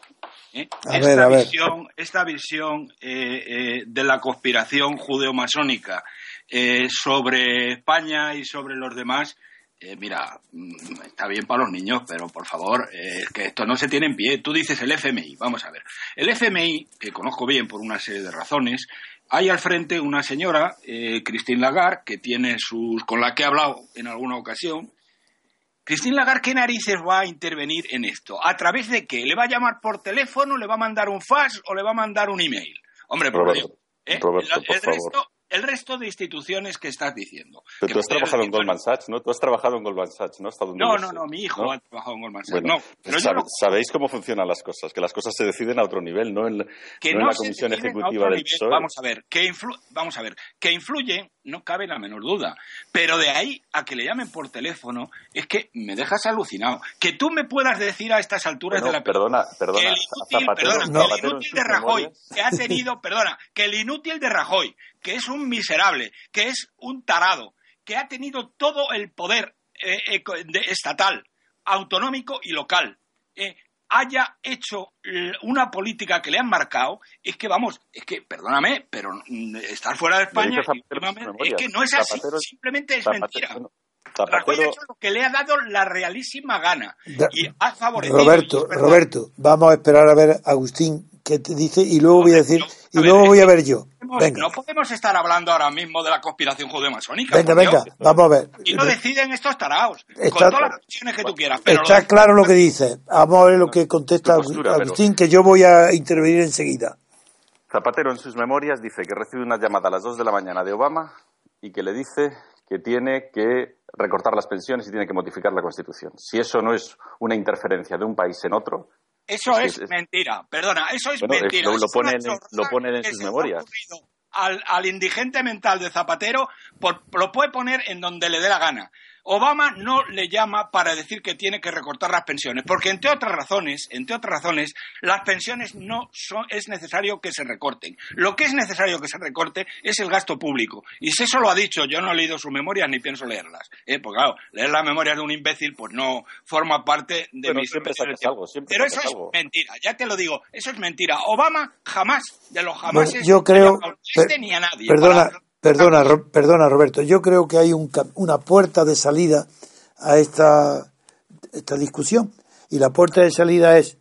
¿eh? esta, Visión, esta, visión, eh, eh, de la conspiración judeo-masónica sobre España y sobre los demás, mira, mm, está bien para los niños, pero por favor, que esto no se tiene en pie. Tú dices el FMI, vamos a ver. El FMI, que conozco bien por una serie de razones, hay al frente una señora, Christine Lagarde, que tiene sus, con la que he hablado en alguna ocasión, Cristín Lagarde, ¿qué narices va a intervenir en esto? ¿A través de qué? ¿Le va a llamar por teléfono, le va a mandar un fax o le va a mandar un email? Hombre, por ¿eh? el, resto, el resto de instituciones que estás diciendo. Pero tú has trabajado en Goldman Sachs, ¿no? Tú has trabajado en Goldman Sachs, ¿no? No, no, no, mi hijo ha trabajado en Goldman Sachs. no, pero sabéis cómo funcionan las cosas, que las cosas se deciden a otro nivel, no en, la Comisión Ejecutiva del PSOE. Vamos a ver, que vamos a ver, que influyen, no cabe la menor duda, pero de ahí a que le llamen por teléfono es que me dejas alucinado. Que tú me puedas decir a estas alturas de la perdona, perdona, que el inútil, perdona, que el inútil de Rajoy que ha tenido, perdona, que el inútil de Rajoy que es un miserable, que es un tarado, que ha tenido todo el poder eh, eh, estatal, autonómico y local, eh, haya hecho una política que le han marcado, es que vamos, es que, perdóname, pero mm, estar fuera de España es que no es así, simplemente es mentira. Rajoy ha hecho lo que le ha dado la realísima gana y ha favorecido. Roberto, Roberto, vamos a esperar a ver Agustín qué te dice y luego voy a decir y luego voy a ver yo. No podemos estar hablando ahora mismo de la conspiración judeo-masónica. Venga, venga, vamos a ver. Y lo deciden estos taraos, con todas las opciones que tú quieras. está claro lo que dice. Vamos a ver lo que contesta Agustín, que yo voy a intervenir enseguida. Zapatero en sus memorias dice que recibe una llamada a las 2 de la mañana de Obama y que le dice que tiene que recortar las pensiones y tiene que modificar la Constitución. Si eso no es una interferencia de un país en otro, eso es, mentira, perdona, eso es mentira. Lo, pone en, sus memorias. Al, al, indigente mental de Zapatero lo puede poner en donde le dé la gana. Obama no le llama para decir que tiene que recortar las pensiones, porque entre otras razones, entre otras razones, las pensiones no son, es necesario que se recorten. Lo que es necesario que se recorte es el gasto público. Y si eso lo ha dicho, yo no he leído sus memorias ni pienso leerlas. ¿eh? Porque claro, leer las memorias de un imbécil pues no forma parte de mis siempre algo, Pero eso es mentira, ya te lo digo, eso es mentira. Obama jamás, de los jamás, yo creo, ni a nadie. Perdona, Perdona, perdona Roberto, yo creo que hay una puerta de salida a esta, esta discusión. Y la puerta de salida es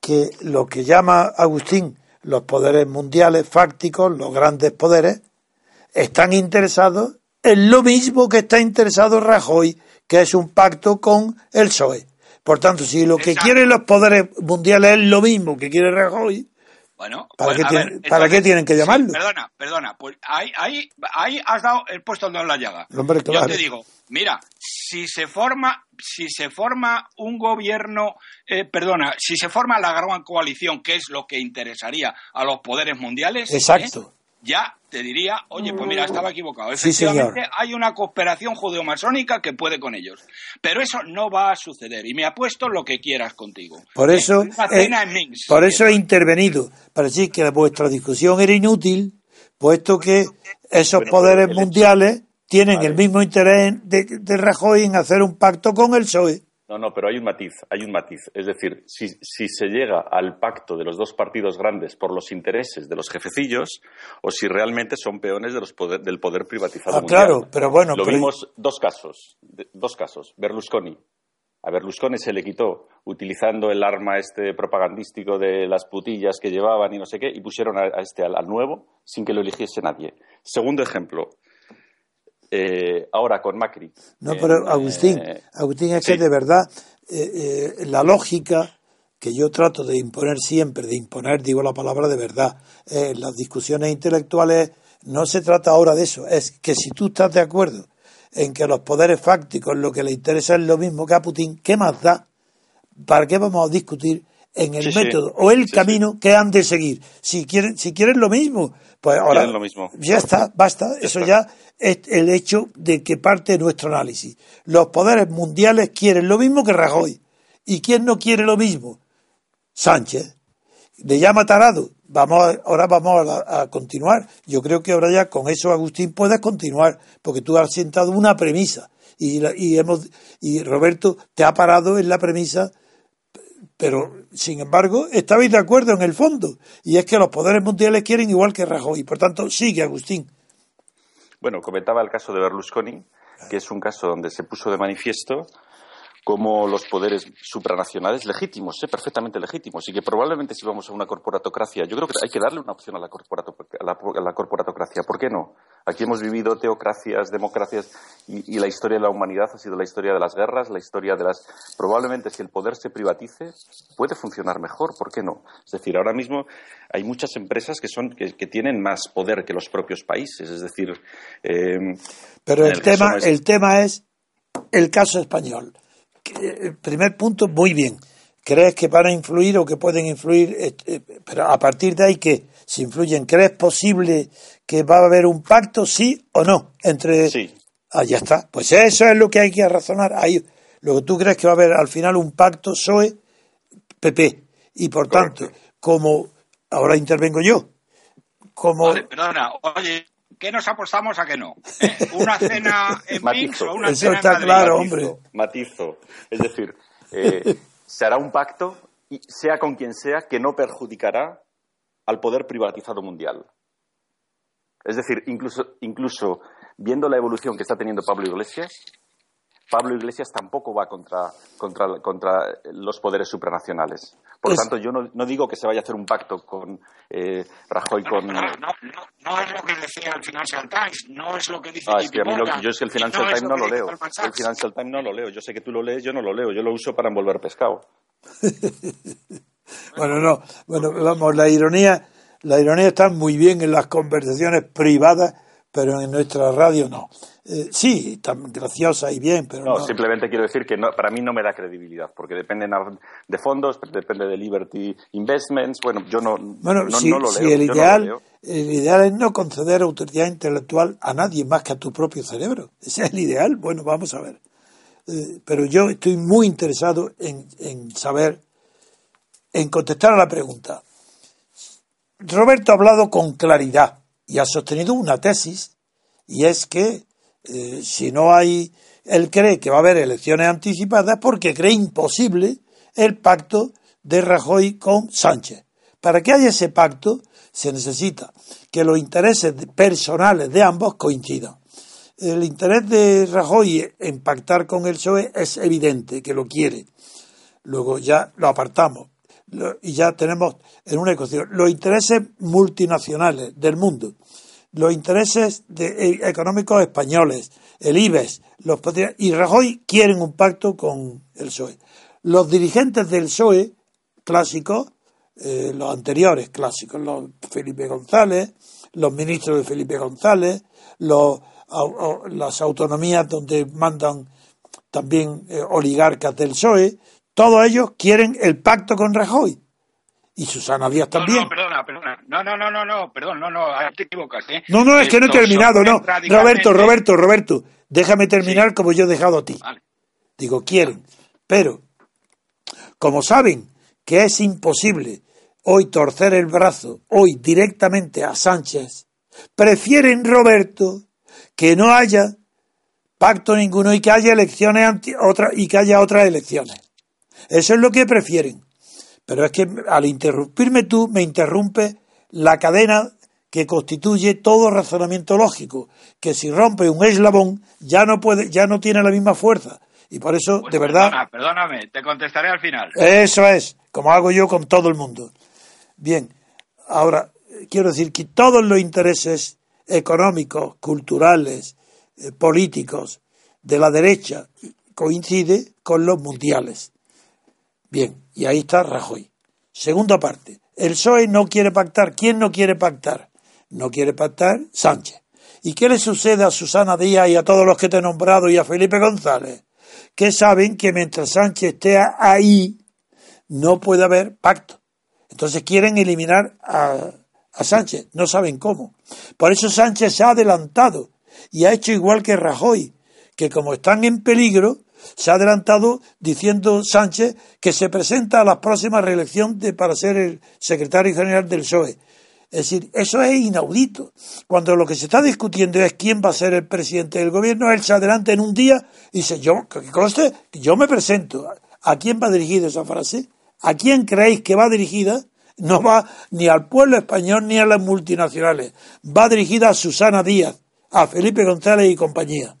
que lo que llama Agustín los poderes mundiales fácticos, los grandes poderes, están interesados en lo mismo que está interesado Rajoy, que es un pacto con el PSOE. Por tanto, si lo que quieren los poderes mundiales es lo mismo que quiere Rajoy, bueno, ¿para, pues, qué, ¿para qué tienen que llamarlo? perdona, perdona, pues ahí, ahí, ahí has dado el puesto en la llaga. Yo te digo, mira, si se forma, si se forma un gobierno, eh, perdona, si se forma la gran coalición, que es lo que interesaría a los poderes mundiales, exacto, ¿eh? Ya te diría, oye, pues mira, estaba equivocado. Efectivamente, hay una cooperación judeo-masónica que puede con ellos. Pero eso no va a suceder. Y me apuesto lo que quieras contigo. Por eso, eh, por eso he intervenido, para decir que vuestra discusión era inútil, puesto que esos poderes mundiales tienen el mismo interés de, de Rajoy en hacer un pacto con el PSOE. No, no, pero hay un matiz, hay un matiz. Es decir, si, se llega al pacto de los dos partidos grandes por los intereses de los jefecillos o si realmente son peones de los del poder privatizado. Ah, claro, pero bueno. Lo vimos dos casos, dos casos. Berlusconi. A Berlusconi se le quitó utilizando el arma este propagandístico de las putillas que llevaban y no sé qué y pusieron a, este al nuevo sin que lo eligiese nadie. Segundo ejemplo, eh, ahora con Macri. No, pero En, Agustín, eh, Agustín, es sí. que de verdad eh, eh, la lógica que yo trato de imponer siempre, de imponer, digo la palabra de verdad, eh, en las discusiones intelectuales no se trata ahora de eso, es que si tú estás de acuerdo en que los poderes fácticos lo que le interesa es lo mismo que a Putin, ¿qué más da? ¿Para qué vamos a discutir en el Sí, sí. método o el Sí, camino que han de seguir? Si quieren, si quieren lo mismo, pues ahora lo mismo. ya está, basta. Eso está. ya es el hecho de que parte de nuestro análisis. Los poderes mundiales quieren lo mismo que Rajoy. ¿Y quién no quiere lo mismo? Sánchez. Le llama tarado. Vamos a- ahora vamos a, a continuar. Yo creo que ahora ya con eso, Agustín, puedes continuar, porque tú has sentado una premisa. Y, la- y hemos y Roberto te ha parado en la premisa pero sin embargo estabais de acuerdo en el fondo y es que los poderes mundiales quieren igual que Rajoy por tanto sigue Agustín Bueno, comentaba el caso de Berlusconi, que es un caso donde se puso de manifiesto cómo los poderes supranacionales legítimos, ¿eh? perfectamente legítimos, y que probablemente si vamos a una corporatocracia, yo creo que hay que darle una opción a la, corporato- a la corporatocracia. ¿Por qué no? Aquí hemos vivido teocracias, democracias, y, y la historia de la humanidad ha sido la historia de las guerras, la historia de las... Probablemente si el poder se privatice, puede funcionar mejor, ¿por qué no? Es decir, ahora mismo hay muchas empresas que, son, que, que tienen más poder que los propios países, es decir... eh, pero el, tema nuestro- el tema es el caso español. El primer punto muy bien. Crees que van a influir o que pueden influir eh, eh, pero a partir de ahí que si influyen crees posible que va a haber un pacto sí o no entre Sí. ah ya está pues eso es lo que hay que razonar ahí luego tú crees que va a haber al final un pacto PSOE PP y por Correcto. tanto como ahora intervengo yo como Vale, perdona, oye, ¿qué nos apostamos a que no? ¿Eh? ¿Una cena <laughs> en Matizo. o una Eso cena en está Madrid? claro, Matizo, hombre. Matizo. Es decir, eh, <laughs> se hará un pacto, y sea con quien sea, que no perjudicará al poder privatizado mundial. Es decir, incluso, incluso viendo la evolución que está teniendo Pablo Iglesias, Pablo Iglesias tampoco va contra, contra, contra los poderes supranacionales. Por lo Es- tanto, yo no, no digo que se vaya a hacer un pacto con eh, Rajoy, con... No, no, no, no es lo que decía el Financial Times, no es lo que dice Ah, es que a mí lo- yo es que el Financial Times no lo leo. El. Financial Times no lo leo. Yo sé que tú lo lees, yo no lo leo. Yo lo uso para envolver pescado. <laughs> Bueno, no, bueno, vamos, la ironía, la ironía está muy bien en las conversaciones privadas, pero en nuestra radio no. Eh, sí, tan graciosa y bien, pero No, no. simplemente quiero decir que no- para mí no me da credibilidad, porque dependen a- de fondos, depende de Liberty Investments. Bueno, yo no, Bueno, no, si, no lo si leo. el no ideal, el ideal es no conceder autoridad intelectual a nadie más que a tu propio cerebro. Ese es el ideal. Bueno, vamos a ver. Eh, pero yo estoy muy interesado en, en saber, en contestar a la pregunta. Roberto ha hablado con claridad y ha sostenido una tesis, y es que eh, si no hay, él cree que va a haber elecciones anticipadas porque cree imposible el pacto de Rajoy con Sánchez. Para que haya ese pacto se necesita que los intereses personales de ambos coincidan. El interés de Rajoy en pactar con el PSOE es evidente, que lo quiere. Luego ya lo apartamos. Y ya tenemos en una ecuación los intereses multinacionales del mundo, los intereses eh, económicos españoles, el IBEX, los y Rajoy quieren un pacto con el PSOE. Los dirigentes del PSOE clásicos, eh, los anteriores clásicos, los Felipe González, los ministros de Felipe González, los, las autonomías donde mandan también eh, oligarcas del PSOE, todos ellos quieren el pacto con Rajoy. Y Susana Díaz No, también. no, perdona, perdona. No, no, no, no, no, perdón, no, no, te equivocas, ¿eh? No, no, es que no he terminado, no. Roberto, Roberto, Roberto, déjame terminar como yo he dejado a ti. Vale. Digo, quieren. Pero, como saben que es imposible hoy torcer el brazo, hoy directamente a Sánchez, prefieren, Roberto, que no haya pacto ninguno y que haya elecciones anti- otra, y que haya otras elecciones. Eso es lo que prefieren. Pero es que al interrumpirme tú, me interrumpe la cadena que constituye todo razonamiento lógico, que si rompe un eslabón ya no puede, ya no tiene la misma fuerza. Y por eso, Pues de verdad, perdóname, te contestaré al final. eso es, como hago yo con todo el mundo. Bien, ahora quiero decir que todos los intereses económicos, culturales, eh, políticos de la derecha coincide con los mundiales. Bien, y ahí está Rajoy. Segunda parte, el PSOE no quiere pactar. ¿Quién no quiere pactar? No quiere pactar Sánchez. ¿Y qué le sucede a Susana Díaz y a todos los que te he nombrado y a Felipe González? Que saben que mientras Sánchez esté ahí, no puede haber pacto. Entonces quieren eliminar a, a Sánchez, no saben cómo. Por eso Sánchez se ha adelantado y ha hecho igual que Rajoy, que como están en peligro, se ha adelantado diciendo Sánchez que se presenta a la próxima reelección para ser el secretario general del PSOE. Es decir, eso es inaudito. Cuando lo que se está discutiendo es quién va a ser el presidente del gobierno, él se adelanta en un día y dice, yo, que conste, yo me presento. ¿A quién va dirigida esa frase? ¿A quién creéis que va dirigida? No va ni al pueblo español ni a las multinacionales. Va dirigida a Susana Díaz, a Felipe González y compañía.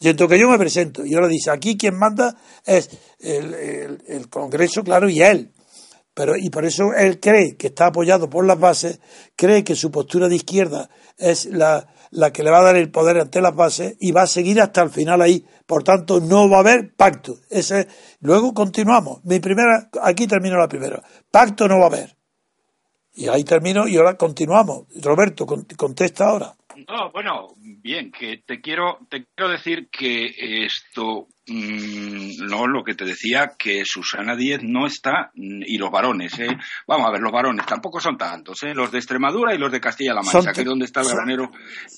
Siento que yo me presento. Y ahora dice, aquí quien manda es el, el Congreso, claro, y él. Pero, y por eso él cree que está apoyado por las bases, cree que su postura de izquierda es la, la que le va a dar el poder ante las bases y va a seguir hasta el final ahí. Por tanto, no va a haber pacto. Ese, luego continuamos. Mi primera, aquí termino la primera. Pacto no va a haber. Y ahí termino y ahora continuamos. Roberto, contesta ahora. No, bueno, bien, que te quiero, te quiero decir que esto, mm, no lo que te decía, que Susana Díez no está, mm, y los varones, ¿eh? vamos a ver, los varones tampoco son tantos, ¿eh? los de Extremadura y los de Castilla-La Mancha, que es donde está el granero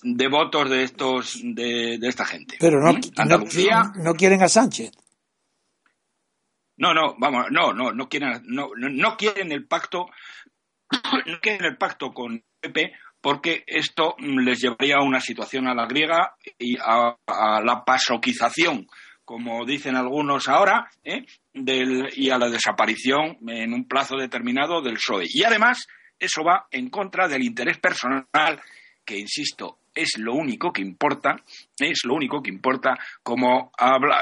de votos de estos, de, esta gente. Pero no, ¿Mm? Andalucía, no, quieren a Sánchez. No, no, vamos, no, no, no quieren, no, no quieren el pacto, <coughs> no quieren el pacto con PP porque esto les llevaría a una situación a la griega y a, la pasoquización, como dicen algunos ahora, ¿eh? y a la desaparición en un plazo determinado del PSOE. Y además, eso va en contra del interés personal que, insisto, es lo único que importa, es lo único que importa, como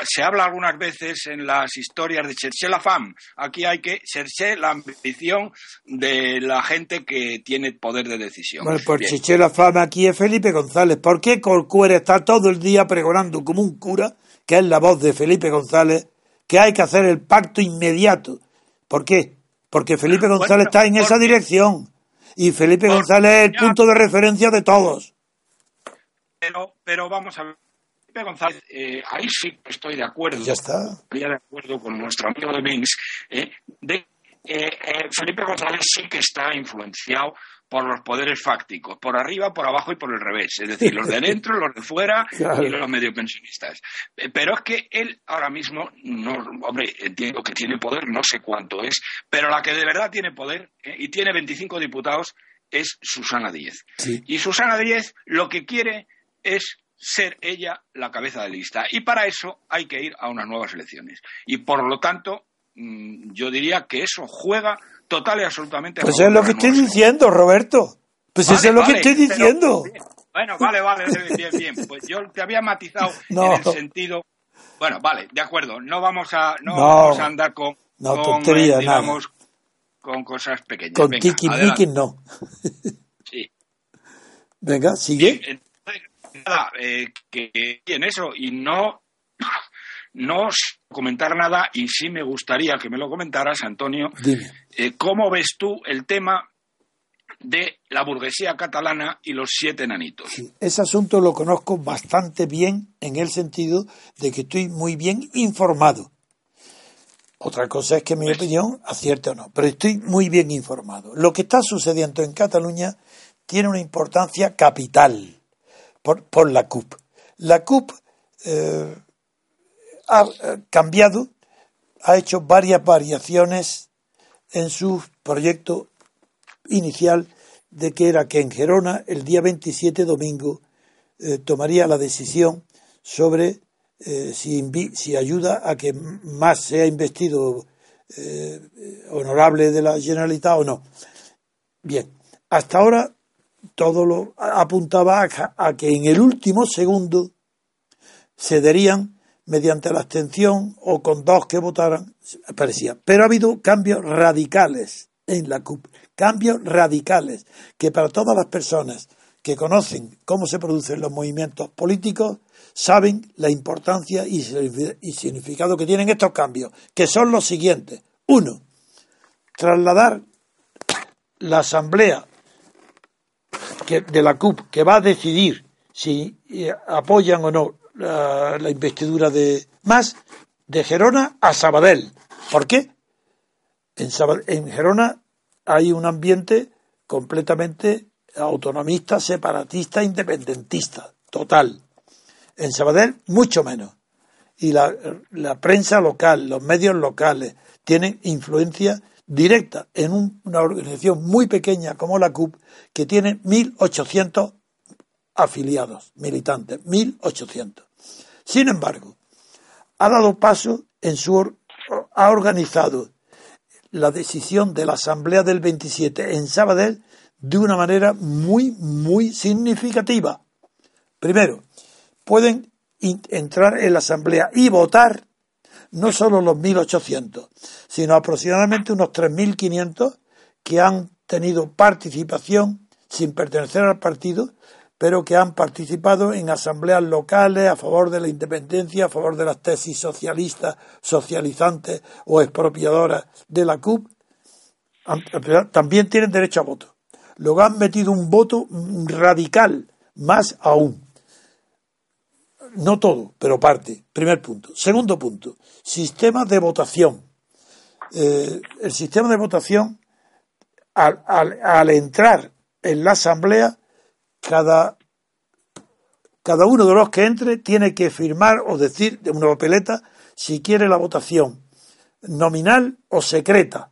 se habla algunas veces en las historias de chercher la fam, aquí hay que chercher la ambición de la gente que tiene poder de decisión. Bueno, por chercher la fama aquí es Felipe González. ¿Por qué Corcuera está todo el día pregonando como un cura, que es la voz de Felipe González, que hay que hacer el pacto inmediato? ¿Por qué? Porque Felipe González está en esa dirección. Y Felipe González es el punto de referencia de todos. Pero, pero vamos a ver. Felipe González, eh, ahí sí estoy de acuerdo. Ya está. Estoy de acuerdo con nuestro amigo de Minsk. Eh, de, eh, Felipe González sí que está influenciado por los poderes fácticos, por arriba, por abajo y por el revés, es decir, los de <laughs> dentro, los de fuera y los medio pensionistas. Pero es que él ahora mismo, no, hombre, entiendo que tiene poder, no sé cuánto es, pero la que de verdad tiene poder y tiene 25 diputados es Susana Díez. Y Susana Díez lo que quiere es ser ella la cabeza de lista. Y para eso hay que ir a unas nuevas elecciones. Y por lo tanto, mm, yo diría que eso juega total y absolutamente. Pues es lo que estoy diciendo, Roberto. Pues eso es lo que estoy diciendo. bueno, vale, vale, bien, bien. Pues yo te había matizado <laughs> en el sentido. Bueno, vale, de acuerdo. No vamos a, no, vamos a andar con, con eh, digamos, con cosas pequeñas. Con tiki no. sí. Venga, sigue nada, eh, que en eso y no no comentar nada y sí me gustaría que me lo comentaras, Antonio, eh, cómo ves tú el tema de la burguesía catalana y los siete enanitos. ese asunto lo conozco bastante bien en el sentido de que estoy muy bien informado. Otra cosa es que mi pues opinión acierte o no, pero estoy muy bien informado. Lo que está sucediendo en Cataluña tiene una importancia capital por, la CUP. La CUP eh, ha eh, cambiado, ha hecho varias variaciones en su proyecto inicial de que era que en Gerona el día 27 domingo eh, tomaría la decisión sobre si, si, ayuda a que más sea investido honorable de la Generalitat o no. Bien, hasta ahora todo lo apuntaba a, que en el último segundo cederían mediante la abstención o con dos que votaran, parecía. Pero ha habido cambios radicales en la CUP, cambios radicales que para todas las personas que conocen cómo se producen los movimientos políticos saben la importancia y, significado que tienen estos cambios, que son los siguientes. Uno, trasladar la asamblea de la CUP que va a decidir si eh, apoyan o no la, investidura de más de Gerona a Sabadell. ¿Por qué? En, en Gerona hay un ambiente completamente autonomista, separatista, independentista, total. En Sabadell, mucho menos. Y la, prensa local, los medios locales, tienen influencia directa en una organización muy pequeña como la CUP, que tiene 1.800 afiliados, militantes, 1.800. Sin embargo, ha dado paso en su ha organizado la decisión de la Asamblea del 27 en Sabadell de una manera muy, muy significativa. Primero, pueden entrar en la Asamblea y votar no solo los 1.800, sino aproximadamente unos 3.500 que han tenido participación sin pertenecer al partido, pero que han participado en asambleas locales a favor de la independencia, a favor de las tesis socialistas, socializantes o expropiadoras de la CUP, también tienen derecho a voto. Luego han metido un voto radical, más aún. No todo, pero parte. Primer punto. Segundo punto, sistema de votación. Eh, el sistema de votación, al, al entrar en la asamblea, cada, cada uno de los que entre tiene que firmar o decir de una papeleta si quiere la votación nominal o secreta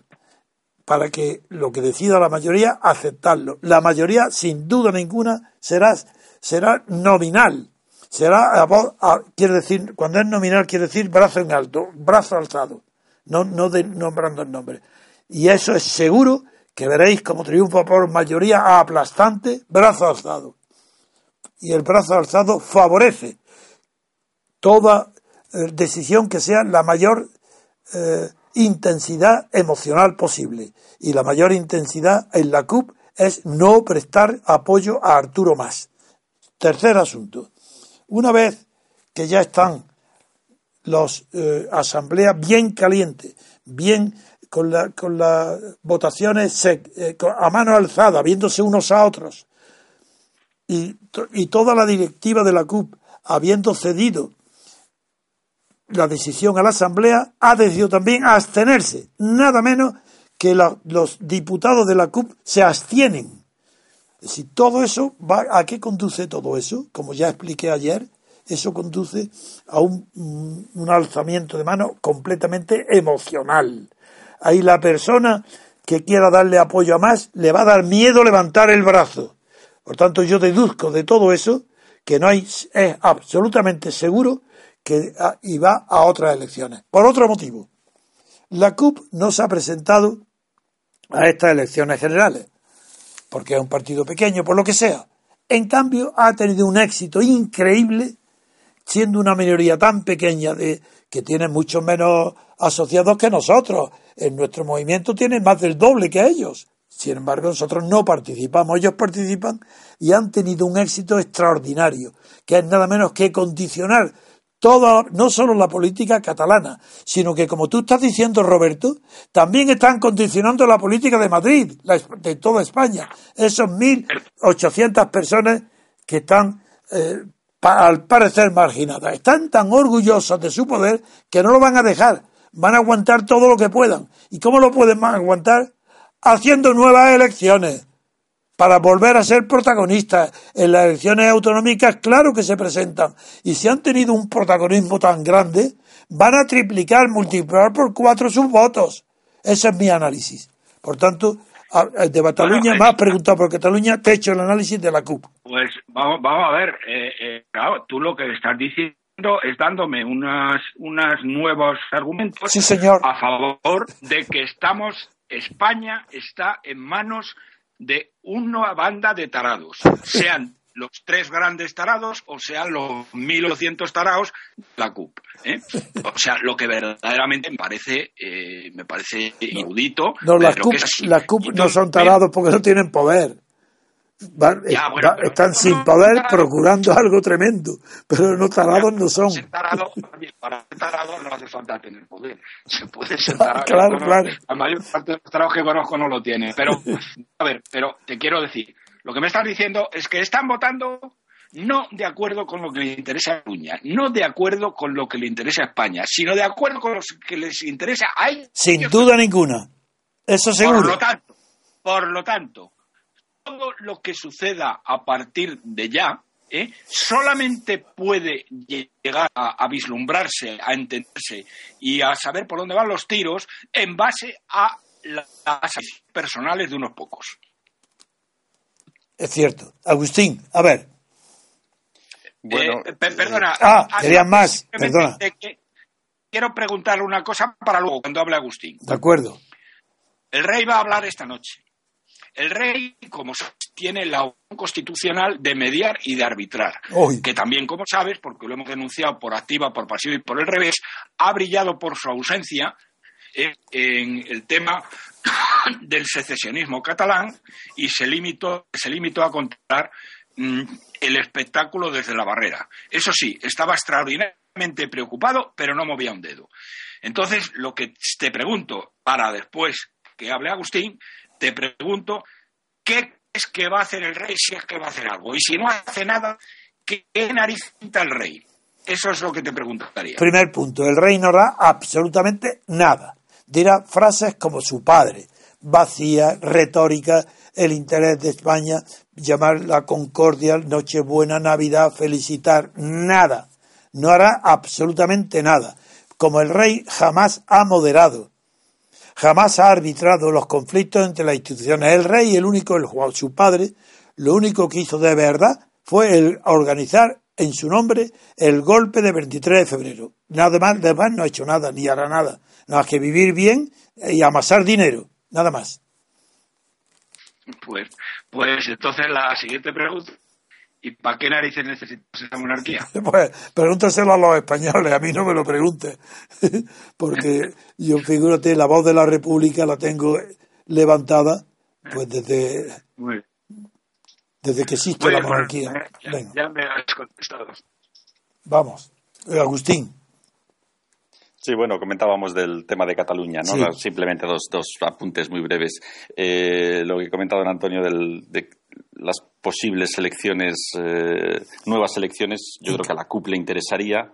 para que lo que decida la mayoría aceptarlo. La mayoría, sin duda ninguna, será, será nominal. Será quiere decir, cuando es nominal quiere decir brazo en alto, brazo alzado, no, no de, nombrando el nombre. Y eso es seguro que veréis como triunfa por mayoría aplastante, brazo alzado. Y el brazo alzado favorece toda eh, decisión que sea la mayor eh, intensidad emocional posible. Y la mayor intensidad en la CUP es no prestar apoyo a Arturo Más. Tercer asunto. Una vez que ya están las eh, asambleas bien calientes, bien con, la, con las votaciones eh, a mano alzada, viéndose unos a otros, y, y toda la directiva de la CUP habiendo cedido la decisión a la Asamblea, ha decidido también abstenerse, nada menos que los diputados de la CUP se abstienen. Si todo eso va, ¿a qué conduce todo eso? Como ya expliqué ayer, eso conduce a un, un alzamiento de mano completamente emocional. Ahí la persona que quiera darle apoyo a más le va a dar miedo levantar el brazo. Por tanto, yo deduzco de todo eso que no hay, es absolutamente seguro que y va a otras elecciones. Por otro motivo, la CUP no se ha presentado a estas elecciones generales, porque es un partido pequeño, por lo que sea. En cambio, ha tenido un éxito increíble, siendo una minoría tan pequeña de que tiene mucho menos asociados que nosotros. En nuestro movimiento tienen más del doble que ellos. Sin embargo, nosotros no participamos, ellos participan y han tenido un éxito extraordinario, que es nada menos que condicionar toda, no solo la política catalana, sino que, como tú estás diciendo, Roberto, también están condicionando la política de Madrid, de toda España. Esos 1.800 personas que están, eh, al parecer, marginadas. Están tan orgullosas de su poder que no lo van a dejar. Van a aguantar todo lo que puedan. ¿Y cómo lo pueden aguantar? haciendo nuevas elecciones para volver a ser protagonistas en las elecciones autonómicas, claro que se presentan. Y si han tenido un protagonismo tan grande, van a triplicar, multiplicar por cuatro sus votos. Ese es mi análisis. Por tanto, de Cataluña, más preguntado por Cataluña, te he hecho el análisis de la CUP. Pues vamos, vamos a ver, eh, eh, claro, tú lo que estás diciendo es dándome unas, unos nuevos argumentos sí, señor. a favor de que estamos España está en manos de una banda de tarados, sean los tres grandes tarados o sean los 1.200 tarados la CUP. ¿eh? O sea, lo que verdaderamente me parece, eh, me parece inaudito. No, las CUP, no son tarados porque no tienen poder. Van- Ya, bueno, va- pero- están sin poder procurando algo tremendo, pero no tarados no son. Ser tarado, para ser tarado no hace falta tener poder. Se puede <laughs> ser tarado. Claro, claro. La mayor parte de los tarados que conozco no lo tiene. Pero, a ver, pero te quiero decir, lo que me estás diciendo es que están votando no de acuerdo con lo que le interesa a Cataluña, no de acuerdo con lo que le interesa a España, sino de acuerdo con lo que les interesa a ellos. Sin duda ninguna. Eso Por seguro. lo tanto, por lo tanto, todo lo que suceda a partir de ya ¿eh? solamente puede llegar a, a vislumbrarse, a entenderse y a saber por dónde van los tiros en base a las acciones personales de unos pocos. Es cierto. Agustín, a ver. Bueno, Eh, pe- perdona. Ah, ah, querías más, simplemente perdona. que Quiero preguntarle una cosa para luego, cuando hable Agustín. De acuerdo. El rey va a hablar esta noche. El rey, como sabes, tiene la opción constitucional de mediar y de arbitrar. Que también, como sabes, porque lo hemos denunciado por activa, por pasiva y por el revés, ha brillado por su ausencia en el tema <coughs> del secesionismo catalán y se limitó, se limitó a contar mm, el espectáculo desde la barrera. Eso sí, estaba extraordinariamente preocupado, pero no movía un dedo. Entonces, lo que te pregunto, para después que hable Agustín, te pregunto, ¿qué es que va a hacer el rey si es que va a hacer algo? Y si no hace nada, ¿qué, nariz pinta el rey? Eso es lo que te preguntaría. Primer punto, el rey no hará absolutamente nada. Dirá frases como su padre, vacía, retórica, el interés de España, llamar la concordia, Nochebuena, Navidad, felicitar, nada. No hará absolutamente nada. Como el rey jamás ha moderado, jamás ha arbitrado los conflictos entre las instituciones. El rey, el único, el, su padre, lo único que hizo de verdad fue el organizar en su nombre el golpe de 23 de febrero. Nada más, además no ha hecho nada, ni hará nada. Nada más que vivir bien y amasar dinero. Nada más. Pues, pues entonces la siguiente pregunta. ¿Y para qué narices necesitamos esa monarquía? <laughs> Pues pregúntaselo a los españoles, a mí no me lo preguntes. <laughs> Porque yo, figúrate, la voz de la República la tengo levantada pues desde, desde que existe muy la bien, monarquía. bueno, ya, Venga, ya me has contestado. vamos. Eh, Agustín. Sí, bueno, comentábamos del tema de Cataluña, ¿no? Sí. Simplemente dos, dos apuntes muy breves. Eh, lo que comentaba don Antonio del- de las posibles elecciones, eh, nuevas elecciones, yo creo que a la CUP le interesaría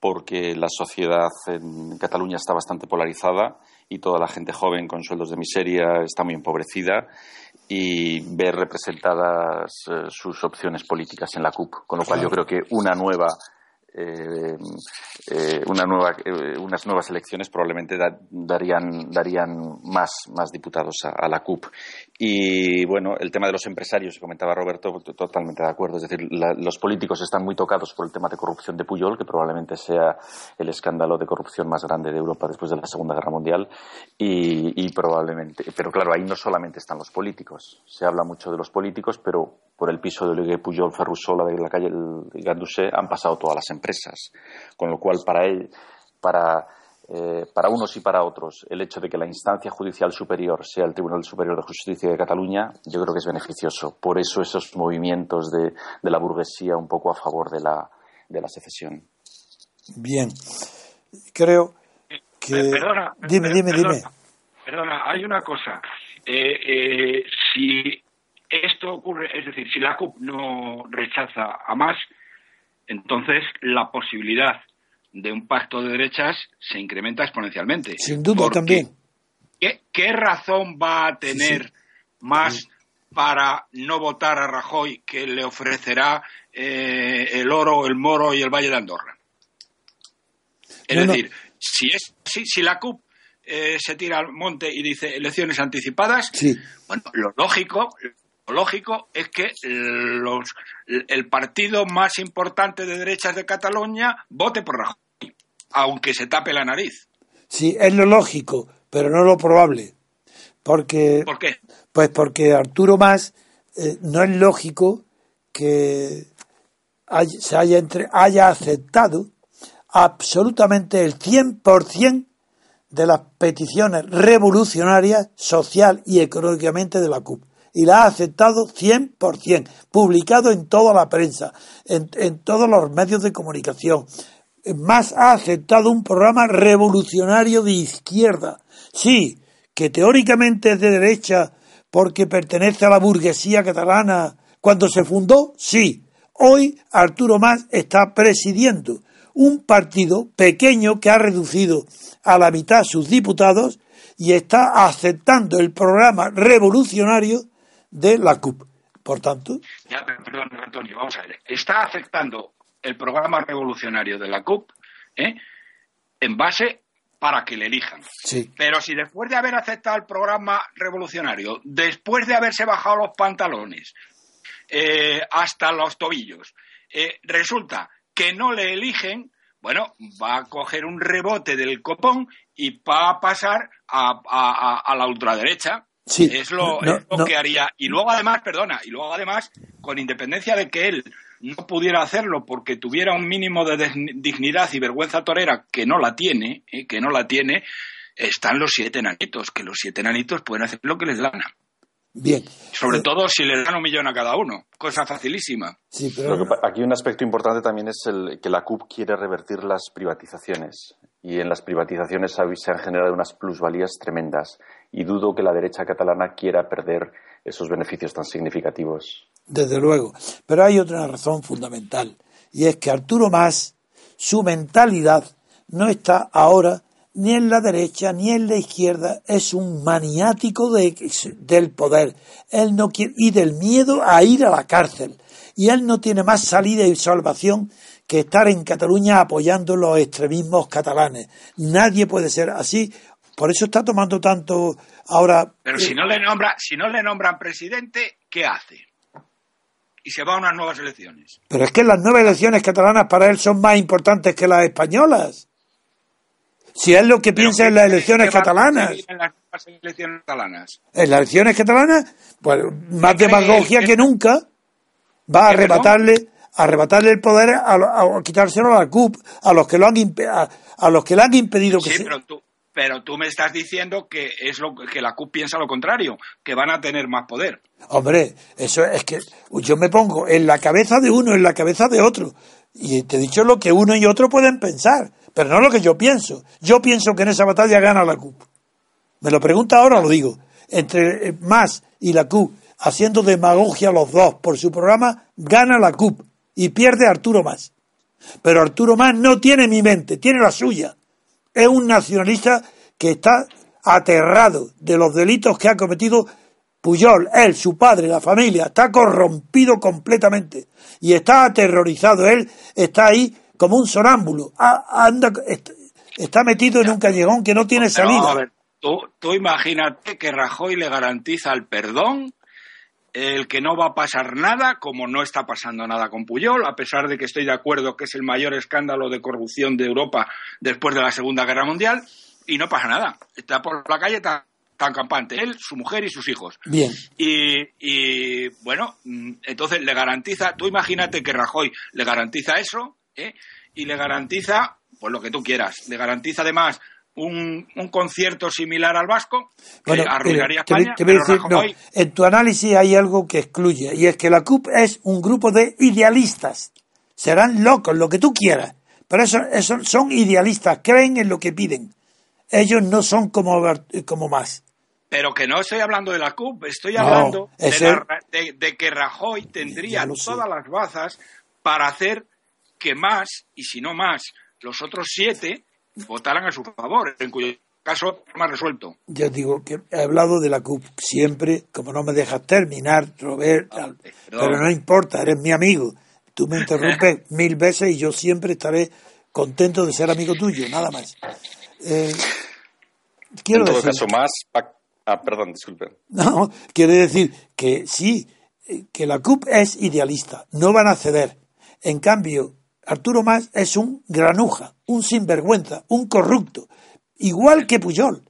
porque la sociedad en Cataluña está bastante polarizada y toda la gente joven con sueldos de miseria está muy empobrecida y ver representadas eh, sus opciones políticas en la CUP. Con lo cual yo creo que una nueva eh, eh, una nueva, eh, unas nuevas elecciones probablemente da- darían, darían más, más diputados a, la CUP. Y bueno, el tema de los empresarios, que comentaba Roberto, to- totalmente de acuerdo. Es decir, los políticos están muy tocados por el tema de corrupción de Puyol, que probablemente sea el escándalo de corrupción más grande de Europa después de la Segunda Guerra Mundial. Y, probablemente, pero claro, ahí no solamente están los políticos. Se habla mucho de los políticos, pero por el piso de Olivier Puyol, Ferrusola de la calle Gandusé han pasado todas las empresas. Con lo cual, para él, para, eh, para unos y para otros, el hecho de que la instancia judicial superior sea el Tribunal Superior de Justicia de Cataluña, yo creo que es beneficioso. Por eso esos movimientos de, de la burguesía un poco a favor de la, de la secesión. Bien. Creo que. Eh, perdona, dime, dime, perdona, dime. Perdona, hay una cosa. Eh, eh, si esto ocurre, es decir, si la CUP no rechaza a más, entonces la posibilidad de un pacto de derechas se incrementa exponencialmente. Sin duda también. ¿Qué, qué razón va a tener Sí, sí. más para no votar a Rajoy que le ofrecerá eh, el oro, el moro y el Valle de Andorra? Es No, no. decir, si, es, si, si la CUP eh, se tira al monte y dice elecciones anticipadas, bueno, lo lógico, lógico es que los, el partido más importante de derechas de Cataluña vote por Rajoy, aunque se tape la nariz. Sí, es lo lógico, pero no lo probable. Porque, ¿Por qué? pues porque Arturo Más eh, no es lógico que hay- se haya, entre, haya aceptado absolutamente el 100% de las peticiones revolucionarias social y económicamente de la CUP. Y la ha aceptado 100%, publicado en toda la prensa, en, en todos los medios de comunicación. Más ha aceptado un programa revolucionario de izquierda. Sí, que teóricamente es de derecha porque pertenece a la burguesía catalana cuando se fundó, sí. Hoy Arturo Mas está presidiendo un partido pequeño que ha reducido a la mitad sus diputados y está aceptando el programa revolucionario de la CUP. Por tanto. perdón, Antonio, vamos a ver. Está aceptando el programa revolucionario de la CUP ¿eh? en base para que le elijan. Sí. Pero si después de haber aceptado el programa revolucionario, después de haberse bajado los pantalones eh, hasta los tobillos, eh, resulta que no le eligen, bueno, va a coger un rebote del copón y va a pasar a, la ultraderecha. Sí. Es lo, que haría. Y luego además, perdona, y luego además, con independencia de que él no pudiera hacerlo porque tuviera un mínimo de dignidad y vergüenza torera que no la tiene, eh, que no la tiene, están los siete enanitos, que los siete enanitos pueden hacer lo que les gana. Bien. Sobre eh, todo si le dan un millón a cada uno, cosa facilísima. Sí, pero... aquí un aspecto importante también es el, que la CUP quiere revertir las privatizaciones y en las privatizaciones se han generado unas plusvalías tremendas y dudo que la derecha catalana quiera perder esos beneficios tan significativos. Desde luego. Pero hay otra razón fundamental y es que Arturo Más, su mentalidad no está ahora ni en la derecha ni en la izquierda, es un maniático del poder él no quiere, y del miedo a ir a la cárcel. Y él no tiene más salida y salvación que estar en Cataluña apoyando los extremismos catalanes. Nadie puede ser así. Por eso está tomando tanto ahora. Pero si no le nombra, si no le nombran presidente, ¿qué hace? Y se va a unas nuevas elecciones. Pero es que las nuevas elecciones catalanas para él son más importantes que las españolas. Si es lo que piensa en las elecciones catalanas. En las elecciones catalanas. En las elecciones catalanas, pues más demagogia que nunca, va a arrebatarle, arrebatarle el poder, a, quitárselo a la CUP, a los que lo han a, los que le han impedido que sí, pero tú, pero tú me estás diciendo que es lo que la CUP piensa lo contrario, que van a tener más poder. Hombre, eso es que yo me pongo en la cabeza de uno, en la cabeza de otro, y te he dicho lo que uno y otro pueden pensar. Pero no lo que yo pienso. Yo pienso que en esa batalla gana la CUP. Me lo pregunta ahora, lo digo. Entre Más y la CUP, haciendo demagogia los dos por su programa, gana la CUP y pierde Arturo Más. Pero Arturo Más no tiene mi mente, tiene la suya. Es un nacionalista que está aterrado de los delitos que ha cometido Puyol, él, su padre, la familia, está corrompido completamente y está aterrorizado. Él está ahí como un sonámbulo. anda, está metido en un callejón que no tiene salida. a ver, tú, imagínate que Rajoy le garantiza el perdón, el que no va a pasar nada, como no está pasando nada con Puyol, a pesar de que estoy de acuerdo que es el mayor escándalo de corrupción de Europa después de la Segunda Guerra Mundial, y no pasa nada. Está por la calle tan, tan campante, él, su mujer y sus hijos. Bien. Y, y bueno, mm, entonces le garantiza, tú imagínate que Rajoy le garantiza eso, ¿eh? y le garantiza, pues lo que tú quieras, le garantiza además un, un concierto similar al vasco que arruinaría España. en tu análisis hay algo que excluye, y es que la CUP es un grupo de idealistas. Serán locos, lo que tú quieras, pero eso, eso son idealistas, creen en lo que piden. Ellos no son como, como más. Pero que no estoy hablando de la CUP, estoy hablando de, de, que Rajoy tendría todas las bazas para hacer que más, y si no más, los otros siete votaran a su favor, en cuyo caso más resuelto. Ya digo que he hablado de la CUP siempre, como no me dejas terminar, Robert, ah, pero no importa, eres mi amigo. Tú me interrumpes <laughs> mil veces y yo siempre estaré contento de ser amigo tuyo, nada más. Eh, quiero en todo caso, más. Ah, perdón, disculpen. No, quiere decir que sí, eh, que la CUP es idealista, no van a ceder. En cambio, Arturo Más es un granuja, un sinvergüenza, un corrupto, igual que Puyol.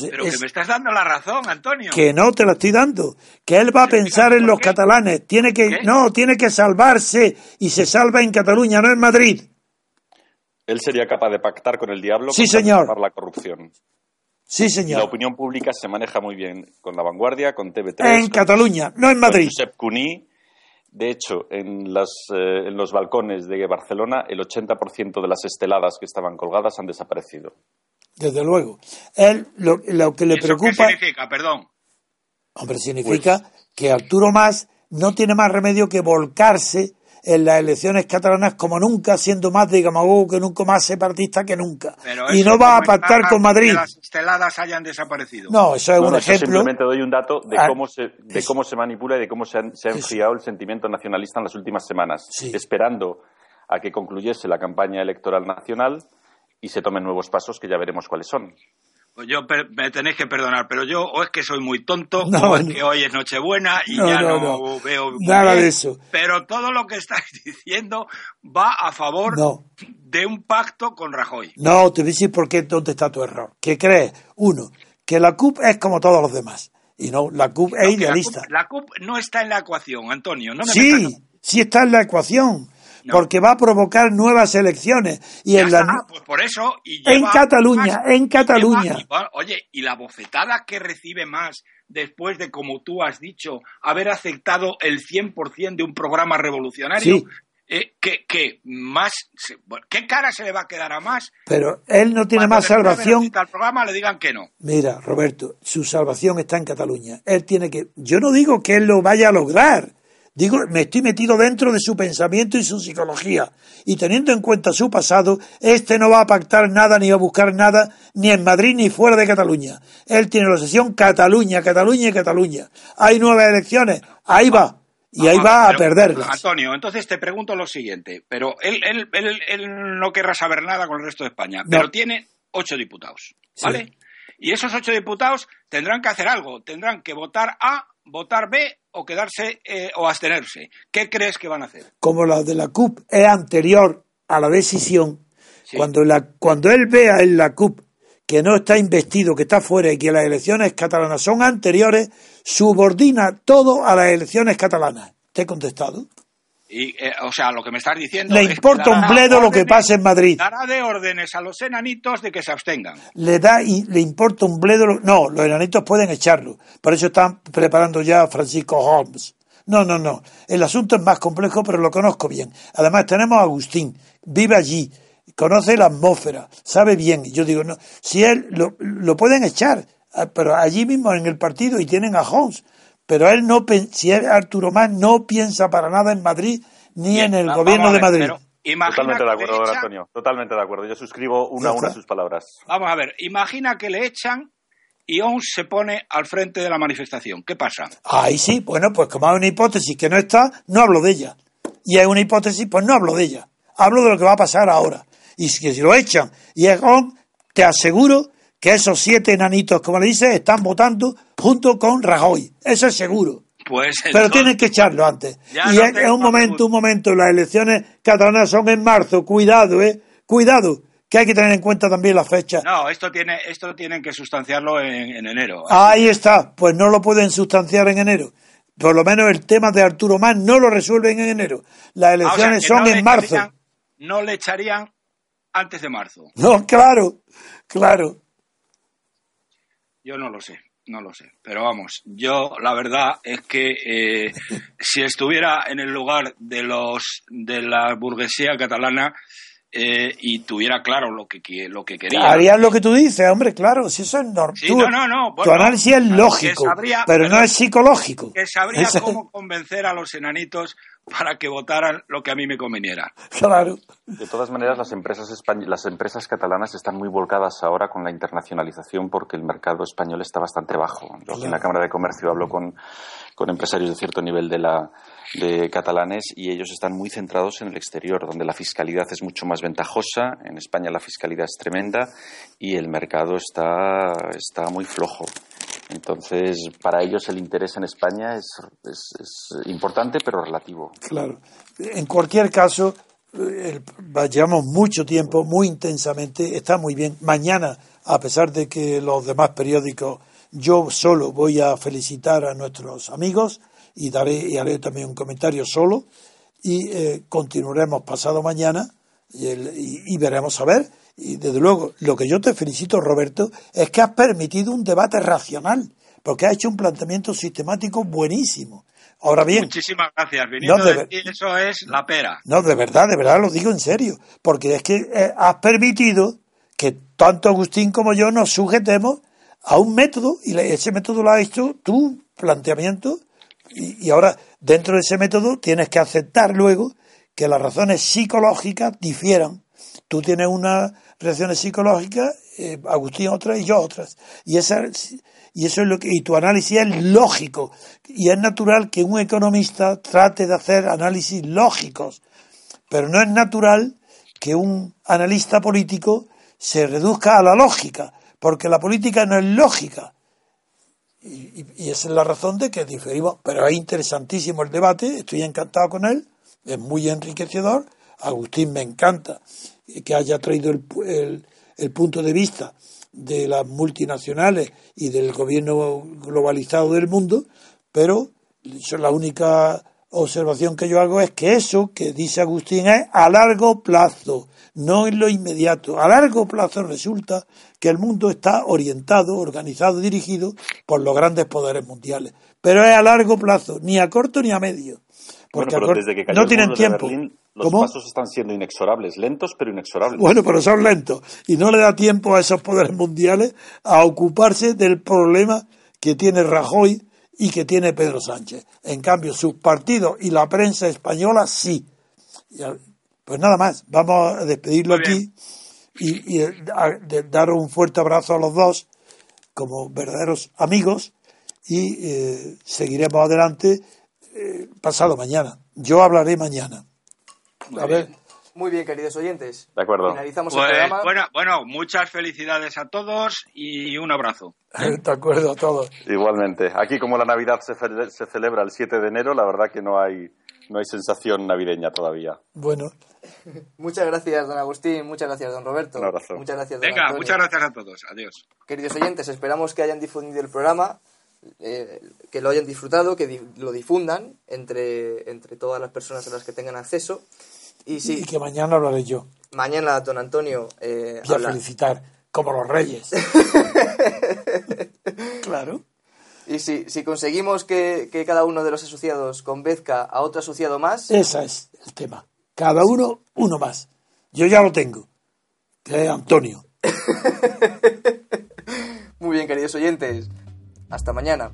Pero que me estás dando la razón, Antonio. Que no te la estoy dando. Que él va a pensar en los catalanes. Tiene que, no, tiene que salvarse y se salva en Cataluña, no en Madrid. Él sería capaz de pactar con el diablo sí, señor. para la corrupción. Sí, Y señor. la opinión pública se maneja muy bien con La Vanguardia, con TV3. En con- Cataluña, no en con Madrid. Josep Cuní. De hecho, en, las, eh, en los balcones de Barcelona, el 80% de las esteladas que estaban colgadas han desaparecido. Desde luego. Él, lo, lo que le ¿Eso qué preocupa, significa? Perdón. hombre, significa que Arturo Más no tiene más remedio que volcarse en las elecciones catalanas como nunca, siendo más demagogo que nunca, más separatista que nunca. Pero Y no va a pactar con Madrid. Que las esteladas hayan desaparecido. No, eso es No, un no, ejemplo. simplemente doy un dato de Ah, cómo se, de cómo se manipula y de cómo se, han- se ha Eso. enfriado el sentimiento nacionalista en las últimas semanas, Sí. esperando a que concluyese la campaña electoral nacional y se tomen nuevos pasos que ya veremos cuáles son. Yo me tenéis que perdonar, pero yo o es que soy muy tonto, No, o es que hoy es Nochebuena y No, ya no, veo Nada de eso. Pero todo lo que estáis <laughs> diciendo va a favor No. de un pacto con Rajoy. No, te voy a decir por qué, dónde está tu error. Que crees, uno, que la CUP es como todos los demás. Y no, la CUP es la idealista. CUP, la CUP no está en la ecuación, Antonio. No me Sí, metas- sí está en la ecuación. No. Porque va a provocar nuevas elecciones. Y Ya en la, está, pues por eso. Y En lleva Cataluña, más- en Cataluña. lleva- y va- oye, y la bofetada que recibe más después de, como tú has dicho, haber aceptado el 100% de un programa revolucionario, Sí. eh, que, que más, ¿qué cara se le va a quedar a más? Pero él no tiene cuando más salvación. el programa le digan que no. Mira, Roberto, su salvación está en Cataluña. Él tiene que. Yo no digo que él lo vaya a lograr. Digo, me estoy metido dentro de su pensamiento y su psicología. Y teniendo en cuenta su pasado, este no va a pactar nada ni va a buscar nada, ni en Madrid ni fuera de Cataluña. Él tiene la obsesión Cataluña, Cataluña y Cataluña. Hay nuevas elecciones, ahí va. Y ahí va a perderlas. Antonio, entonces te pregunto lo siguiente, pero él, él, él, él no querrá saber nada con el resto de España, No. pero tiene ocho diputados, Sí. ¿vale? Y esos ocho diputados tendrán que hacer algo, tendrán que votar A, votar B o quedarse eh, o abstenerse. ¿Qué crees que van a hacer? como la de la CUP es anterior a la decisión, Sí. cuando, la, cuando él vea en la CUP que no está investido, que está fuera y que las elecciones catalanas son anteriores, subordina todo a las elecciones catalanas. ¿Te he contestado? Y, eh, o sea, lo que me estás diciendo Le es que importa un bledo lo que pase en Madrid. Dará de órdenes a los enanitos de que se abstengan. Le da y le importa un bledo. lo- No, los enanitos pueden echarlo. Por eso están preparando ya a Francisco Holmes. No, no, no. El asunto es más complejo, pero lo conozco bien. Además, tenemos a Agustín. Vive allí. Conoce la atmósfera. Sabe bien. Yo digo, no. Si él lo, lo pueden echar, ah, pero allí mismo en el partido y tienen a Holmes. Pero él no, si él, Arturo Más, no piensa para nada en Madrid ni Bien, en el gobierno de Madrid. pero imagina Totalmente de acuerdo, echan- Antonio. Totalmente de acuerdo. Yo suscribo una a una sus palabras. Vamos a ver, imagina que le echan y ONS se pone al frente de la manifestación. ¿Qué pasa? Ahí sí, bueno, pues como hay una hipótesis que no está, no hablo de ella. Y hay una hipótesis, pues no hablo de ella. Hablo de lo que va a pasar ahora. Y si, si lo echan y es on, te aseguro que esos siete enanitos, como le dices, están votando junto con Rajoy. Eso es seguro. Pues Pero tienen que echarlo antes. Y no es, un momento, un momento. Las elecciones catalanas son en marzo. Cuidado, eh. Cuidado. Que hay que tener en cuenta también la fecha. No, esto tiene, esto tienen que sustanciarlo en, en enero. Ahí está, pues no lo pueden sustanciar en enero. Por lo menos el tema de Arturo Más no lo resuelven en enero. Las Ah, o sea, elecciones son no en marzo. echarían- no le echarían antes de marzo. No, claro, claro. Yo no lo sé, no lo sé. Pero vamos, yo la verdad es que eh, si estuviera en el lugar de los de la burguesía catalana eh, y tuviera claro lo que lo que quería. Harías lo que tú dices, hombre, claro, si eso es normal. Sí, no, no, no, tu análisis es lógico, sabría- pero no es psicológico. que sabría Eso- cómo convencer a los enanitos para que votaran lo que a mí me conveniera. Claro. De todas maneras, las empresas, españ- las empresas catalanas están muy volcadas ahora con la internacionalización porque el mercado español está bastante bajo. Yo en la Cámara de Comercio hablo con, con empresarios de cierto nivel de, la, de catalanes y ellos están muy centrados en el exterior, donde la fiscalidad es mucho más ventajosa. En España la fiscalidad es tremenda y el mercado está, está muy flojo. Entonces, para ellos el interés en España es, es- importante, pero relativo. Claro. En cualquier caso, eh, llevamos mucho tiempo, muy intensamente, está muy bien. Mañana, a pesar de que los demás periódicos, yo solo voy a felicitar a nuestros amigos y daré y haré también un comentario solo y eh, continuaremos pasado mañana y, el- y- y veremos a ver Y desde luego, lo que yo te felicito, Roberto, es que has permitido un debate racional, porque has hecho un planteamiento sistemático buenísimo. Ahora bien. Muchísimas gracias. No, de, eso es la pera. No, de verdad, de verdad lo digo en serio. Porque es que eh, has permitido que tanto Agustín como yo nos sujetemos a un método, y ese método lo has hecho tu planteamiento, y, ahora dentro de ese método tienes que aceptar luego que las razones psicológicas difieran. Tú tienes unas reacciones psicológicas, eh, Agustín otras y yo otras. Y, esa, y eso es lo que, y tu análisis es lógico. Y es natural que un economista trate de hacer análisis lógicos. Pero no es natural que un analista político se reduzca a la lógica, porque la política no es lógica. Y, y, esa es la razón de que diferimos. Pero es interesantísimo el debate, estoy encantado con él es muy enriquecedor. Agustín me encanta que haya traído el, el, punto de vista de las multinacionales y del gobierno globalizado del mundo, pero la única observación que yo hago es que eso que dice Agustín es a largo plazo, no en lo inmediato. A largo plazo resulta que el mundo está orientado, organizado, dirigido por los grandes poderes mundiales. Pero es a largo plazo, ni a corto ni a medio. Porque bueno, desde que no tienen tiempo. los pasos están siendo inexorables, lentos pero inexorables. Bueno, pero son lentos. Y no le da tiempo a esos poderes mundiales a ocuparse del problema que tiene Rajoy y que tiene Pedro Sánchez. En cambio, sus partidos y la prensa española sí. Pues nada más, vamos a despedirlo aquí y, dar un fuerte abrazo a los dos como verdaderos amigos y eh, seguiremos adelante eh, pasado mañana. Yo hablaré mañana. Muy a bien. Muy bien, queridos oyentes. De acuerdo. Finalizamos el pues, programa. Bueno, bueno, muchas felicidades a todos y un abrazo. <laughs> De acuerdo a todos. Igualmente. Aquí como la Navidad se, se celebra el 7 de enero, la verdad que no hay, no hay sensación navideña todavía. Bueno. <laughs> muchas gracias, don Agustín. Muchas gracias, don Roberto. Un abrazo. Muchas gracias, don Venga, muchas gracias a todos. Adiós. Queridos oyentes, esperamos que hayan difundido el programa eh, que lo hayan disfrutado, que lo difundan entre, entre todas las personas a las que tengan acceso. Y, sí, que mañana hablaré yo. Mañana, don Antonio. Eh, Voy a felicitar, como los reyes. <laughs> claro. Y si, si conseguimos que, que, cada uno de los asociados convenzca a otro asociado más. Ese es el tema. Cada uno, uno más. Yo ya lo tengo. Que es Antonio. <laughs> Muy bien, queridos oyentes. Hasta mañana.